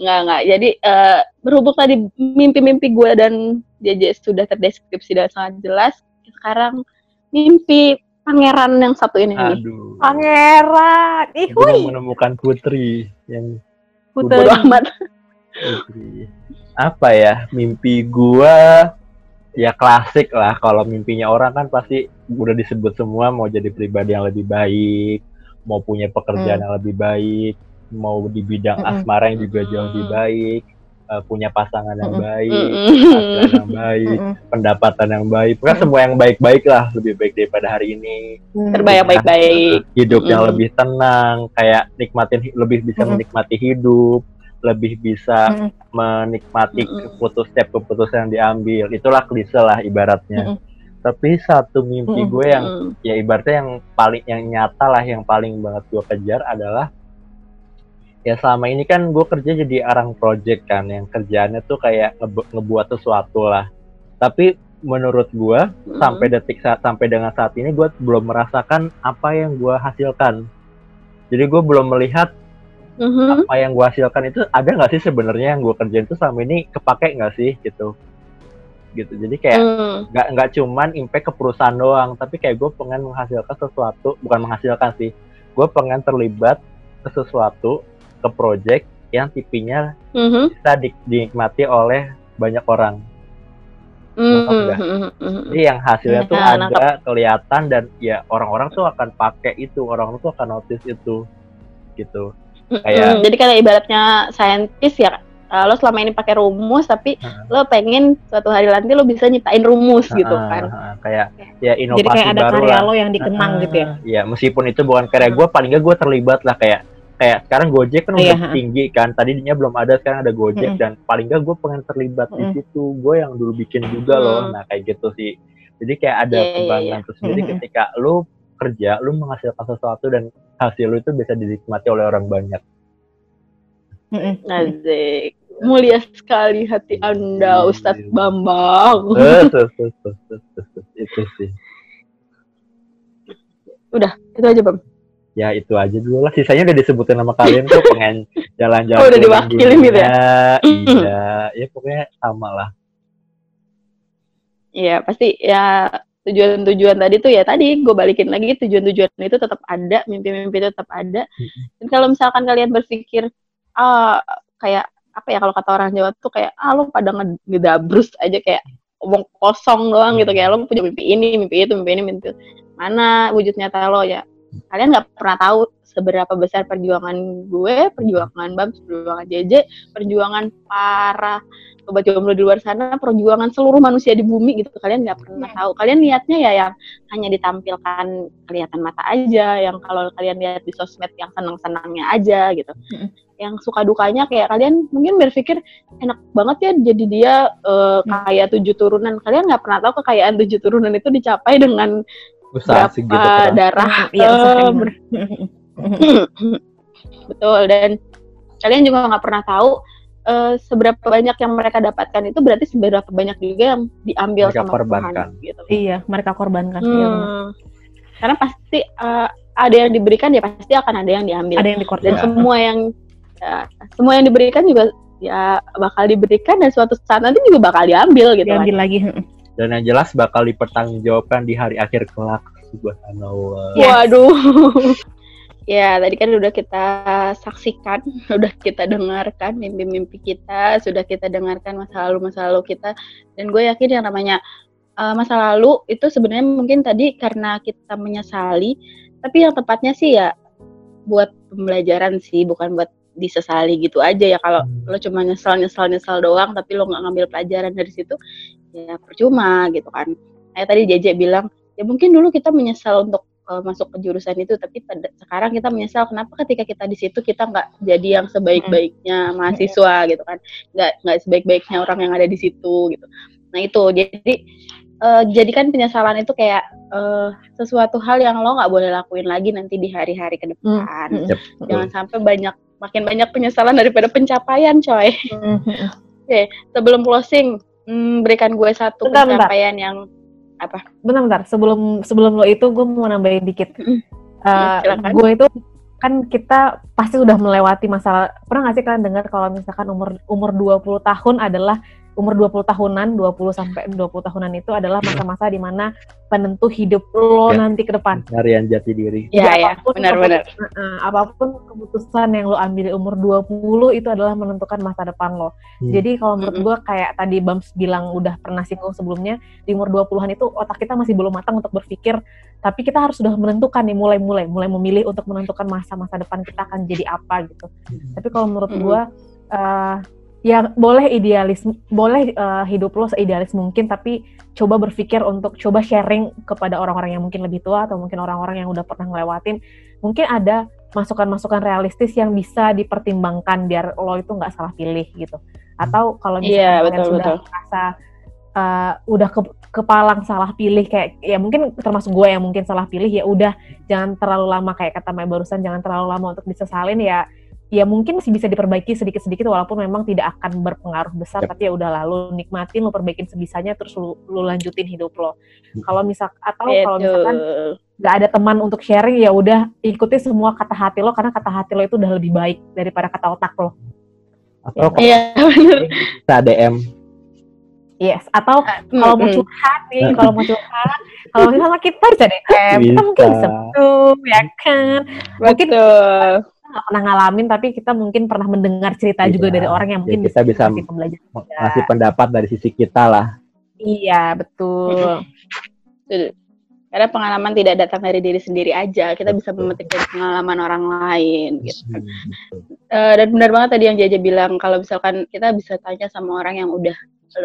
Enggak, enggak, jadi eh, berhubung tadi mimpi-mimpi gue dan JJ sudah terdeskripsi dengan sangat jelas, sekarang mimpi pangeran yang satu ini. Aduh. Pangeran, ih, Gue hui, menemukan putri yang putri. Amat. apa ya mimpi gua ya klasik lah kalau mimpinya orang kan pasti udah disebut semua mau jadi pribadi yang lebih baik mau punya pekerjaan Hmm. yang lebih baik mau di bidang Mm-mm. asmara yang juga jauh Mm. lebih baik eh, punya pasangan yang Mm-mm. baik Mm-mm. penghasilan yang baik pendapatan yang baik pokoknya Mm. semua yang baik-baik lah lebih baik daripada hari ini Terbaik baik-baik. hidup yang lebih tenang kayak nikmatin lebih bisa menikmati hidup lebih bisa Mm-mm. menikmati keputus setiap keputusan yang diambil itulah klise lah ibaratnya Mm-mm. tapi satu mimpi Mm-mm. gue yang ya ibaratnya yang paling yang nyata lah yang paling banget gue kejar adalah ya selama ini kan gue kerja jadi orang project kan yang kerjaannya tuh kayak ngebe- ngebuat sesuatu lah tapi menurut gue Mm. sampai detik saat sampai dengan saat ini gue belum merasakan apa yang gue hasilkan jadi gue belum melihat Mhm. apa yang gue hasilkan itu ada nggak sih sebenarnya yang gue kerjain itu selama ini kepake nggak sih gitu gitu jadi kayak Mm. nggak nggak cuman impact ke perusahaan doang tapi kayak gue pengen menghasilkan sesuatu bukan menghasilkan sih gue pengen terlibat ke sesuatu ke project yang tipinya Mhm. bisa di- dinikmati oleh banyak orang Mhm. nggak? Mhm. jadi yang hasilnya tuh Nah, ada kelihatan dan ya orang-orang tuh akan pakai itu orang-orang tuh akan notice itu gitu Kayak- Mm, jadi kayak ibaratnya saintis ya uh, lo selama ini pakai rumus tapi Heeh. lo pengen suatu hari nanti lo bisa nyiptain rumus gitu Heeh, kan heeh, kayak ya inovasi Jadi kayak ada baru karya lah. lo yang dikenang gitu ya. Iya, meskipun itu bukan karya gue, paling nggak gue terlibat lah kayak kayak sekarang Gojek kan Iya, udah ha. tinggi kan, tadinya belum ada, sekarang ada Gojek Mm-mm. dan paling nggak gue pengen terlibat di Mm-mm. situ, gue yang dulu bikin juga loh, Mm. nah kayak gitu sih. Jadi kayak ada Iya, iya, kebanggaan tersendiri Mm-mm. ketika lu kerja, lu menghasilkan sesuatu dan hasil lu itu bisa dinikmati oleh orang banyak. Nazik. Mulia sekali hati Anda, Iya. Ustadz Bambang. Eh, terus, terus, terus, terus, terus, terus. itu sih. Itu aja, Bang. Ya itu aja dulu lah, sisanya udah disebutin sama kalian tuh pengen jalan-jalan. Oh, udah diwakilin gitu ya? Iya, ya pokoknya sama lah. Iya, pasti ya tujuan-tujuan tadi tuh ya tadi gue balikin lagi tujuan-tujuan itu tetap ada, mimpi-mimpi itu tetap ada. Dan kalau misalkan kalian berpikir ah kayak apa ya kalau kata orang Jawa tuh kayak ah lo pada nge- ngedabrus aja kayak omong kosong doang gitu kayak lo punya mimpi ini, mimpi itu, mimpi ini, mimpi itu. Mana wujud nyata lo ya? Kalian nggak pernah tahu seberapa besar perjuangan gue, perjuangan Bam, perjuangan JJ, perjuangan para sobat jomblo di luar sana, perjuangan seluruh manusia di bumi gitu. Kalian nggak pernah tahu. Kalian niatnya ya yang hanya ditampilkan kelihatan mata aja, yang kalau kalian lihat di sosmed yang senang-senangnya aja gitu. Mm-mm. Yang suka dukanya kayak kalian mungkin berpikir enak banget ya jadi dia Hmm. kaya tujuh turunan. Kalian nggak pernah tahu kekayaan tujuh turunan itu dicapai dengan Usaha berapa keras. darah Iya, ber- betul dan kalian juga nggak pernah tahu eh, seberapa banyak yang mereka dapatkan itu berarti seberapa banyak juga yang diambil Mereka sama korbankan. Tuhan gitu. Iya, mereka korbankan. Iya. Hmm. Karena pasti eh, ada yang diberikan ya pasti akan ada yang diambil. Ada yang Dan dikorbankan. Ya. semua yang ya, semua yang diberikan juga ya bakal diberikan dan suatu saat nanti juga bakal diambil gitu kan. Diambil lagi. mm. Dan yang jelas bakal dipertanggungjawabkan di hari akhir kelak. Subhanallah. Yes. Waduh. Ya, tadi kan udah kita saksikan, udah kita dengarkan mimpi-mimpi kita, sudah kita dengarkan masa lalu-masa lalu kita. Dan gue yakin yang namanya eh, masa lalu itu sebenarnya mungkin tadi karena kita menyesali, tapi yang tepatnya sih ya buat pembelajaran sih, bukan buat disesali gitu aja ya. Kalau lo cuma nyesal nyesal nyesal doang tapi lo nggak ngambil pelajaran dari situ ya percuma gitu kan. Kayak tadi JJ bilang ya mungkin dulu kita menyesal untuk uh, masuk ke jurusan itu tapi pada sekarang kita menyesal kenapa ketika kita di situ kita nggak jadi yang sebaik-baiknya mahasiswa gitu kan. Nggak nggak sebaik-baiknya orang yang ada di situ gitu. Nah itu. Jadi uh, jadikan penyesalan itu kayak uh, sesuatu hal yang lo nggak boleh lakuin lagi nanti di hari-hari ke depan. Mm, Yep, jangan sampai banyak makin banyak penyesalan daripada pencapaian coy. Mm, mm. sebelum closing hmm, berikan gue satu Bentar, bentar. pencapaian yang apa Bentar, bentar. Sebelum sebelum lo itu, gue mau nambahin dikit. Mm. Silakan. gue itu kan kita pasti sudah melewati masalah. Pernah nggak sih kalian dengar kalau misalkan umur umur 20 tahun adalah umur 20 tahunan, 20 sampai 20 tahunan itu adalah masa-masa di mana penentu hidup lo Ya. nanti ke depan. Pencarian jati diri. Iya, iya, apa pun keputus- uh, apa pun keputusan yang lo ambil di umur 20 itu adalah menentukan masa depan lo. Hmm. Jadi kalau menurut Mm-mm. gue kayak tadi Bams bilang udah pernah singgung sebelumnya, di umur 20-an itu otak kita masih belum matang untuk berpikir, tapi kita harus sudah menentukan nih mulai-mulai, mulai memilih untuk menentukan masa-masa depan kita akan jadi apa gitu. Tapi kalau menurut Mm-mm. gue eh, ya boleh idealis, boleh eh, hidup lo seidealis mungkin, tapi coba berpikir untuk coba sharing kepada orang-orang yang mungkin lebih tua atau mungkin orang-orang yang udah pernah ngelewatin. Mungkin ada masukan-masukan realistis yang bisa dipertimbangkan biar lo itu nggak salah pilih gitu. Atau kalau misalnya Iya, kalian betul, sudah betul. merasa eh, udah ke kepalang salah pilih kayak ya mungkin termasuk gue yang mungkin salah pilih ya udah jangan terlalu lama kayak kata Maya barusan jangan terlalu lama untuk disesalin ya ya mungkin masih bisa diperbaiki sedikit-sedikit walaupun memang tidak akan berpengaruh besar Yap. tapi ya udah lalu nikmatin lo perbaikin sebisanya terus lu, lu lanjutin hidup lo kalau misal atau kalau misalkan nggak ada teman untuk sharing ya udah ikuti semua kata hati lo karena kata hati lo itu udah lebih baik daripada kata otak lo Atau kalau Iya, benar. kita DM. yes atau kalau mau curhat nih kalau mau curhat kalau misalnya kita bisa DM kita mungkin bisa tuh ya kan mungkin Betul. Nggak pernah ngalamin tapi kita mungkin pernah mendengar cerita Iya. juga dari orang yang Ya, mungkin kita bisa pembelajaran ngasih pendapat dari sisi kita lah. iya betul Betul. Karena pengalaman tidak datang dari diri sendiri aja, kita bisa memetik dari pengalaman orang lain gitu. Hmm, betul. Eh, dan benar banget tadi yang Jaja bilang kalau misalkan kita bisa tanya sama orang yang udah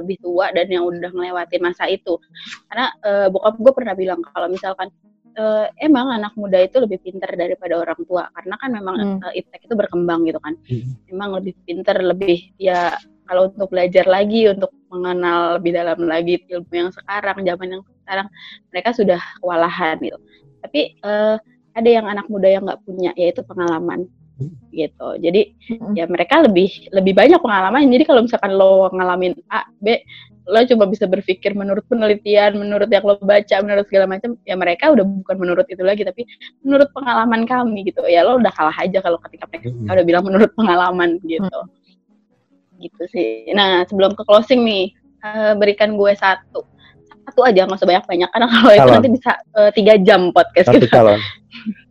lebih tua dan yang udah ngelewatin masa itu. Karena eh, bokap gue pernah bilang kalau misalkan eh, emang anak muda itu lebih pintar daripada orang tua karena kan memang Hmm. eh, iptek itu berkembang gitu kan. Hmm. Emang lebih pintar, lebih ya kalau untuk belajar lagi, untuk mengenal lebih dalam lagi ilmu yang sekarang, zaman yang sekarang mereka sudah kewalahan gitu. Tapi eh, ada yang anak muda yang nggak punya yaitu pengalaman gitu. Jadi Mm-mm. ya mereka lebih lebih banyak pengalaman. Jadi kalau misalkan lo ngalamin A, B, lo cuma bisa berpikir menurut penelitian, menurut yang lo baca, menurut segala macam. Ya mereka udah bukan menurut itu lagi, tapi menurut pengalaman kami gitu. Ya lo udah kalah aja kalau ketika mereka Mm-mm. udah bilang menurut pengalaman gitu. Gitu sih. Nah sebelum ke closing nih, eh, berikan gue satu. Satu aja nggak usah banyak-banyak karena kalau itu nanti bisa eh, tiga jam podcast Satu kita. calon.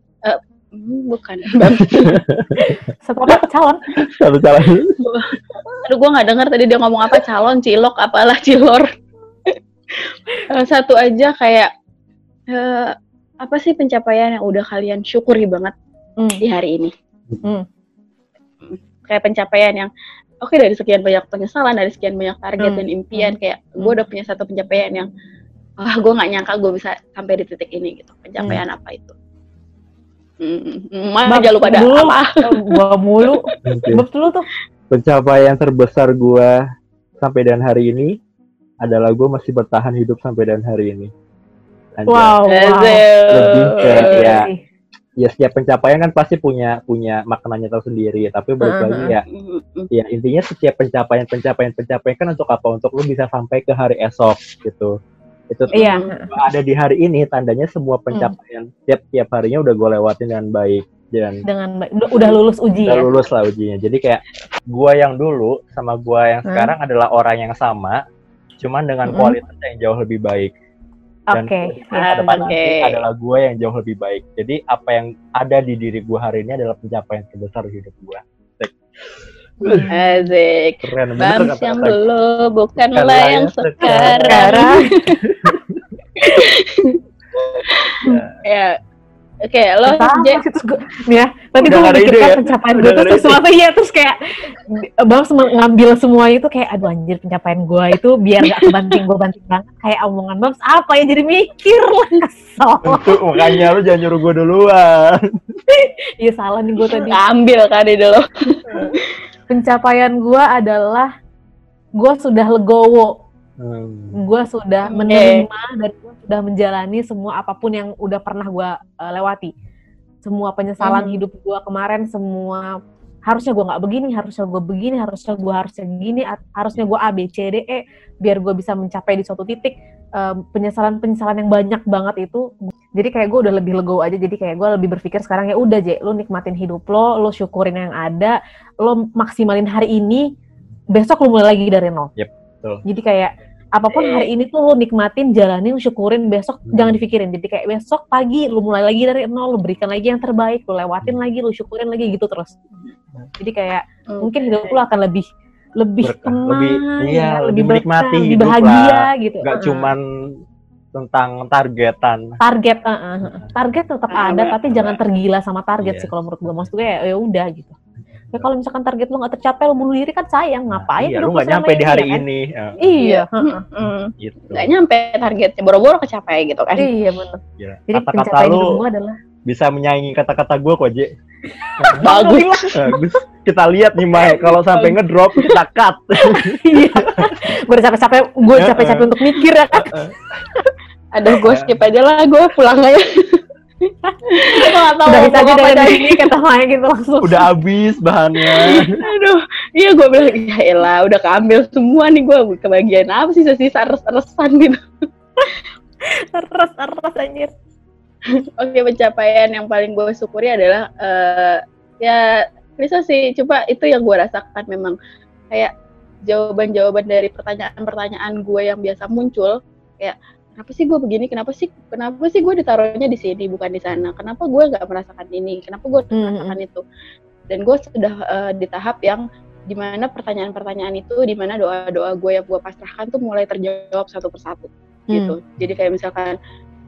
Hmm, bukan. Setelah calon Satu calon. Aduh, gue nggak dengar tadi dia ngomong apa calon, cilok, apalah cilor. Eh, Satu aja kayak eh, apa sih pencapaian yang udah kalian syukuri banget Hmm. di hari ini? Hmm. Kayak pencapaian yang oke dari sekian banyak penyesalan, dari sekian banyak target Hmm. dan impian, kayak gue Hmm. udah punya satu pencapaian yang ah gue nggak nyangka gue bisa sampai di titik ini gitu. Pencapaian apa itu? Hmm, Bang, aja lu pada dulu. apa? gua mulu. Bab dulu tuh Pencapaian terbesar gua sampai dan hari ini adalah gua masih bertahan hidup sampai dan hari ini. Anjay. wow, wow. Lebih ke ya, ya setiap pencapaian kan pasti punya punya maknanya tersendiri. Tapi balik Uh-huh. lagi ya, Mm, mm, ya intinya setiap pencapaian pencapaian pencapaian kan untuk apa? Untuk lu bisa sampai ke hari esok gitu. Itu tuh iya ada di hari ini tandanya semua pencapaian tiap tiap harinya udah gue lewatin dengan baik dan dengan baik. udah, udah lulus uji udah ya lulus lah ujinya. Jadi kayak gua yang dulu sama gua yang Hmm. sekarang adalah orang yang sama, cuman dengan Mm-mm. kualitas yang jauh lebih baik. oke Dan depan nanti Oke. adalah gua yang jauh lebih baik. Jadi apa yang ada di diri gua hari ini adalah pencapaian terbesar hidup gua. Asik. Keren Bams yang dulu bukanlah yang yang sekarang. sekarang Ya. Oke, lo Sama Je, sih, terus ya, tadi Udah gue memikirkan ya? pencapaian gue tuh sesuatu ya, terus kayak Bang ngambil semua itu kayak, aduh anjir pencapaian gue itu biar gak kebanting, gue banting banget. Kayak omongan Bang apa ya, jadi mikir lah, kesel. Itu makanya lu jangan nyuruh gua duluan. Iya salah nih gue tadi. ambil kan lo. Pencapaian gue adalah, gue sudah legowo, Hmm. gue sudah menerima dan gue sudah menjalani semua apa pun yang udah pernah gue lewati. Semua penyesalan Mhm. hidup gue kemarin, semua harusnya gue nggak begini, harusnya gue begini, harusnya gue harusnya gini, harusnya gue A B C D E biar gue bisa mencapai di suatu titik. Penyesalan-penyesalan yang banyak banget itu. Jadi kayak gue udah lebih legowo aja. Jadi kayak gue lebih berpikir sekarang ya udah je, lu nikmatin hidup lo, lo syukurin yang ada, lo maksimalin hari ini, besok lo mulai lagi dari nol. Yep. betul. Jadi kayak apa pun hari ini tuh lu nikmatin, jalanin, syukurin, besok Hmm. jangan dipikirin. Jadi kayak besok pagi lu mulai lagi dari nol, lu berikan lagi yang terbaik, lu lewatin lagi, lu syukurin lagi gitu terus. Jadi kayak Hmm. mungkin hidup lu akan lebih lebih Berkah, tenang, lebih- iya, ya, lebih berkah, menikmati lebih bahagia lah. gitu. Nggak Heeh. cuman tentang targetan. target, heeh, heeh. target tetap Ah, ada, Mbak. tapi jangan tergila sama target Iya. sih kalau menurut gue. Maksud gue ya, ya udah gitu. Ya kalau misalkan target lu nggak tercapai, lu bunuh diri kan sayang, ngapain? Iya, nggak selama nyampe di hari ya kan? ini. Ya, Iya, heeh. Mm-mm. gitu. nggak nyampe targetnya boro-boro kecapai gitu kan iya benar. Gila. Jadi Kata-kata pencapaian lu hidup gue adalah bisa menyaingi kata-kata gue kok, Je. Bagus Bagus. Kita lihat nih, Mai. Kalau sampai ngedrop, kita cut. Iya. gue udah capek-capek, gue Heeh. capek-capek untuk mikir ya kan. ada gue skip aja lah gue pulang aja gue gak tau Udah mau aja dari ini kata Maya gitu langsung. Udah habis bahannya. aduh iya gue bilang ya elah udah keambil semua nih gue kebagian apa sih sisa res-resan gitu Terus terus anjir. oke pencapaian yang paling gue syukuri adalah eh, ya bisa sih. Coba itu yang gue rasakan memang. Kayak jawaban-jawaban dari pertanyaan-pertanyaan gue yang biasa muncul kayak kenapa sih gue begini? Kenapa sih kenapa sih gue ditaruhnya di sini bukan di sana? Kenapa gue nggak merasakan ini? Kenapa gue Hmm, merasakan itu? Dan gue sudah eh, di tahap yang di mana pertanyaan-pertanyaan itu di mana doa-doa gue yang gue pasrahkan tuh mulai terjawab satu persatu gitu. Jadi kayak misalkan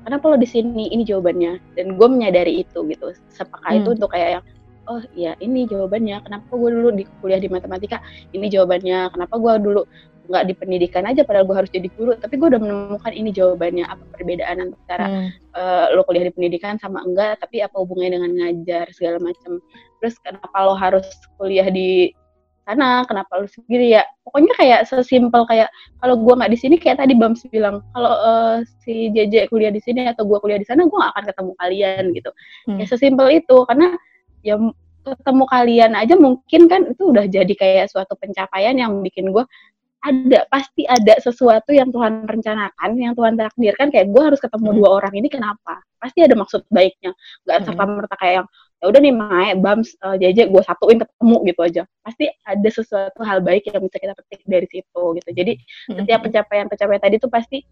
kenapa lo di sini? Ini jawabannya. Dan gue menyadari itu gitu. Sepakah itu Hmm. untuk kayak yang oh iya ini jawabannya. Kenapa gue dulu di kuliah di matematika ini jawabannya? Kenapa gue dulu nggak di pendidikan aja padahal gue harus jadi guru? Tapi gue udah menemukan ini jawabannya. Apa perbedaan antara Hmm. eh, lo kuliah di pendidikan sama enggak? Tapi apa hubungannya dengan ngajar segala macam? Terus kenapa lo harus kuliah di sana kenapa lo sendiri ya pokoknya kayak sesimpel kayak kalau gua nggak di sini kayak tadi Bams bilang kalau eh, si JJ kuliah di sini atau gua kuliah di sana gua nggak akan ketemu kalian gitu Hmm. ya sesimpel itu karena ya ketemu kalian aja mungkin kan itu udah jadi kayak suatu pencapaian yang bikin gua ada pasti ada sesuatu yang Tuhan rencanakan yang Tuhan takdirkan kayak gue harus ketemu Hmm. dua orang ini kenapa pasti ada maksud baiknya nggak Hmm. serta merta kayak yang ya udah nih Mae, Bams, eh, JJ gue satuin ketemu gitu aja pasti ada sesuatu hal baik yang bisa kita petik dari situ gitu jadi Hmm. setiap pencapaian-pencapaian tadi tuh pasti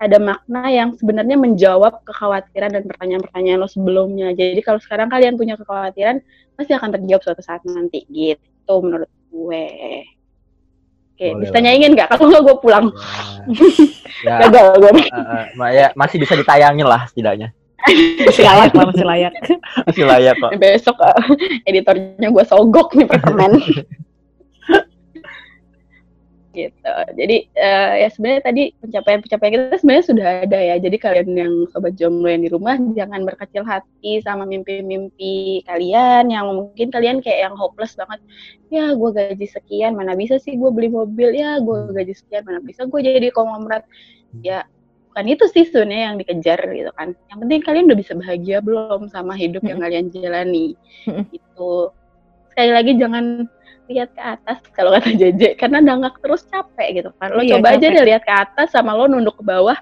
ada makna yang sebenarnya menjawab kekhawatiran dan pertanyaan-pertanyaan lo sebelumnya. Jadi kalau sekarang kalian punya kekhawatiran, pasti akan terjawab suatu saat nanti gitu menurut gue. Oke, bisa lah. nyanyiin nggak? Kalau nggak gue pulang. ya, Gagal gue. eh, ma- ya, masih bisa ditayangin lah setidaknya. Masih layak lah, masih layak. Masih layak kok. Besok eh, editornya gue sogok nih permen. gitu. Jadi eh, ya sebenarnya tadi pencapaian-pencapaian kita sebenarnya sudah ada ya. Jadi kalian yang sobat jomblo yang di rumah jangan berkecil hati sama mimpi-mimpi kalian yang mungkin kalian kayak yang hopeless banget. Ya gue gaji sekian mana bisa sih gue beli mobil ya gue gaji sekian mana bisa gue jadi konglomerat. Ya bukan itu sih sebenarnya yang dikejar gitu kan. Yang penting kalian udah bisa bahagia belum sama hidup yang kalian jalani. Itu sekali lagi jangan lihat ke atas kalau kata JJ karena dangak terus capek gitu kan lo Iya, coba aja capek. deh lihat ke atas sama lo nunduk ke bawah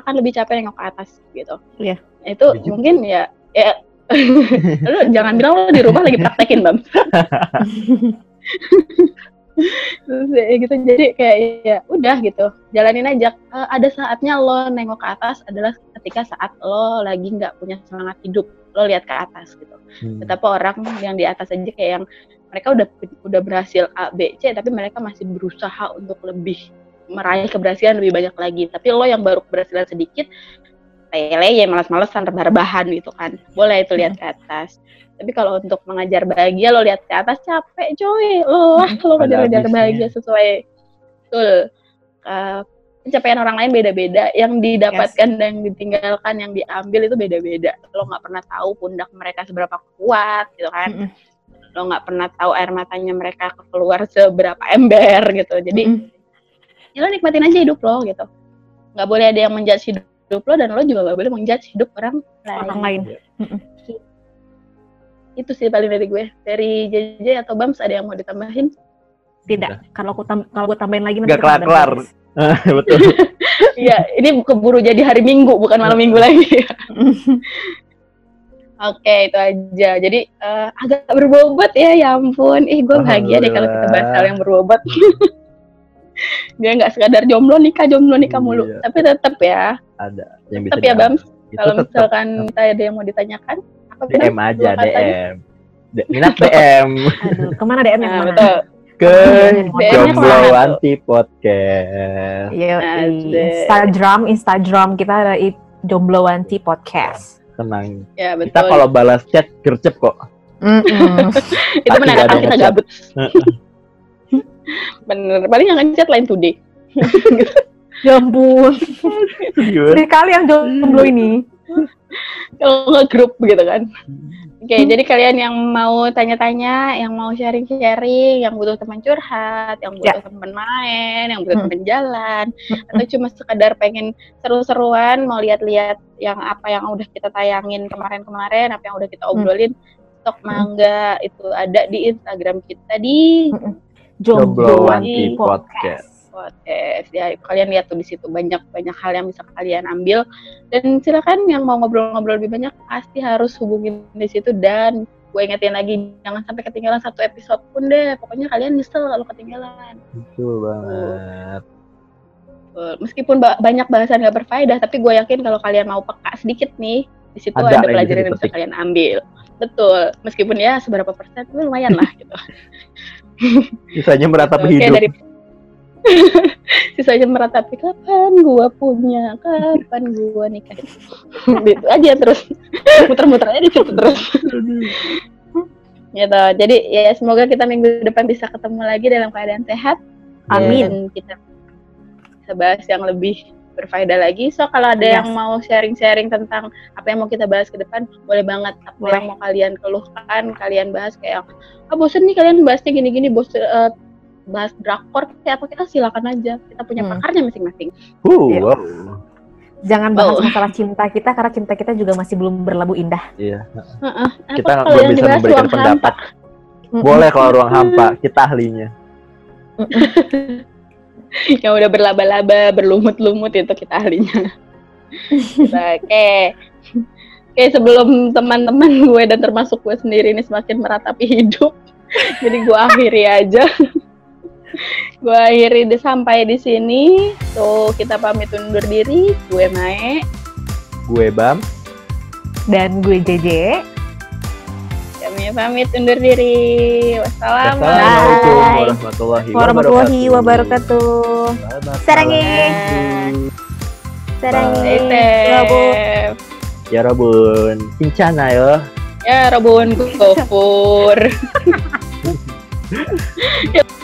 akan lebih capek nengok ke atas gitu Iya. itu Setuju. mungkin ya ya lo jangan bilang lo di rumah lagi praktekin bang Terus ya gitu jadi kayak ya udah gitu jalanin aja. Eh, ada saatnya lo nengok ke atas adalah ketika saat lo lagi nggak punya semangat hidup lo lihat ke atas gitu. Hmm. betapa orang yang di atas aja kayak yang mereka udah udah berhasil A B C tapi mereka masih berusaha untuk lebih meraih keberhasilan lebih banyak lagi. Tapi lo yang baru keberhasilan sedikit tele ya malas-malesan rebah-rebahan gitu kan. Boleh itu lihat ke atas tapi kalau untuk mengajar bahagia lo lihat ke atas capek coy. Lelah lo Ada ngejar-ngejar bahagia sesuai. Betul. Eh, pencapaian orang lain beda-beda. Yang didapatkan dan ditinggalkan yang diambil itu beda-beda. Lo nggak pernah tahu pundak mereka seberapa kuat gitu kan. Mm-mm. lo nggak pernah tahu air matanya mereka keluar seberapa ember gitu. Jadi Mm-mm. ya lo nikmatin aja hidup lo gitu. Nggak boleh ada yang menjudge hidup lo dan lo juga nggak boleh menjudge hidup orang lain. orang lain. Itu sih paling dari gue dari JJ atau Bams ada yang mau ditambahin Tidak. Kalau aku tam kalau gue tambahin lagi Nggak kelar-kelar. beres. Betul. Iya, ini keburu jadi hari Minggu bukan malam Minggu lagi. Oke, itu aja. Jadi eh, agak berbobot ya, ya ampun. Ih, gue bahagia deh kalau kita bahas hal yang berbobot. dia nggak sekadar jomblo nikah jomblo nikah mulu Iya. tapi tetap ya ada yang bisa tetap ya Bams kalau tetap misalkan kita ada yang mau ditanyakan? DM aja. DM minat DM Aduh, ke mana DM yang nah, mana? betul. Ke jomblo anti podcast. Yo, Asik. Instagram, Instagram kita ada i- Jomblowanti Podcast. tenang. Ya betul. kita kalau balas chat gercep kok. Itu pasti nggak ada menandakan yang kita gabut bener paling yang ngechat lain today ya ampun, Serius? sedih kali yang jomblo ini. Kalau nggak grup gitu kan. Oke jadi kalian yang mau tanya-tanya yang mau sharing-sharing yang butuh teman curhat yang butuh teman main yang butuh Hmm. teman jalan atau cuma sekedar pengen seru-seruan mau lihat-lihat yang apa yang udah kita tayangin kemarin-kemarin apa yang udah kita obrolin stok mangga itu ada di Instagram kita di Jomblowanti Jomblowanti Podcast ya kalian lihat tuh di situ banyak banyak hal yang bisa kalian ambil. Dan silakan yang mau ngobrol-ngobrol lebih banyak pasti harus hubungin di situ. Dan gue ingetin lagi jangan sampai ketinggalan satu episode pun deh. Pokoknya kalian nyesel kalau ketinggalan. Betul banget. Meskipun ba- banyak bahasan gak berfaedah tapi gue yakin kalau kalian mau peka sedikit nih di situ Ada ada, pelajaran yang bisa kalian ambil. Betul. Meskipun ya seberapa persen lumayan lah gitu. Sisanya meratapi Oke, hidup. dari sisanya meratapi kapan gua punya, kapan gua nikah. gitu aja terus. Muter-muter aja di situ terus. gitu. Jadi ya semoga kita minggu depan bisa ketemu lagi dalam keadaan sehat. Amin. Dan kita bisa bahas yang lebih berfaedah lagi. So kalau ada Yes. yang mau sharing-sharing tentang apa yang mau kita bahas ke depan, boleh banget. Apa Boleh. yang mau kalian keluhkan, kalian bahas kayak ah bosen nih kalian bahasnya gini-gini, bosen eh, bahas drakor kayak apa kita silakan aja. Kita punya Hmm. pakarnya masing-masing. Uh, Iya. wow. Jangan bahas Oh. masalah cinta kita karena cinta kita juga masih belum berlabuh indah. Iya. Heeh. Kita Apa belum yang bisa memberikan pendapat. hampa? Boleh kalau ruang hampa, kita ahlinya. yang udah berlaba-laba, berlumut-lumut itu kita ahlinya. Kita- Oke. Oke, sebelum teman-teman gue dan termasuk gue sendiri ini semakin meratapi hidup, jadi gue akhiri aja. Gue akhiri di, sampai di sini. Tuh, kita pamit undur diri. Gue Mae. Gue Bam. Dan gue JJ. Kami pamit undur diri. Wassalamualaikum. Warahmatullahi Warahmatullahi wabarakatuh. Sarangi. Sarangi. Stay safe. Ya Rabun, cincana ya. Ya, Rabun Gopur.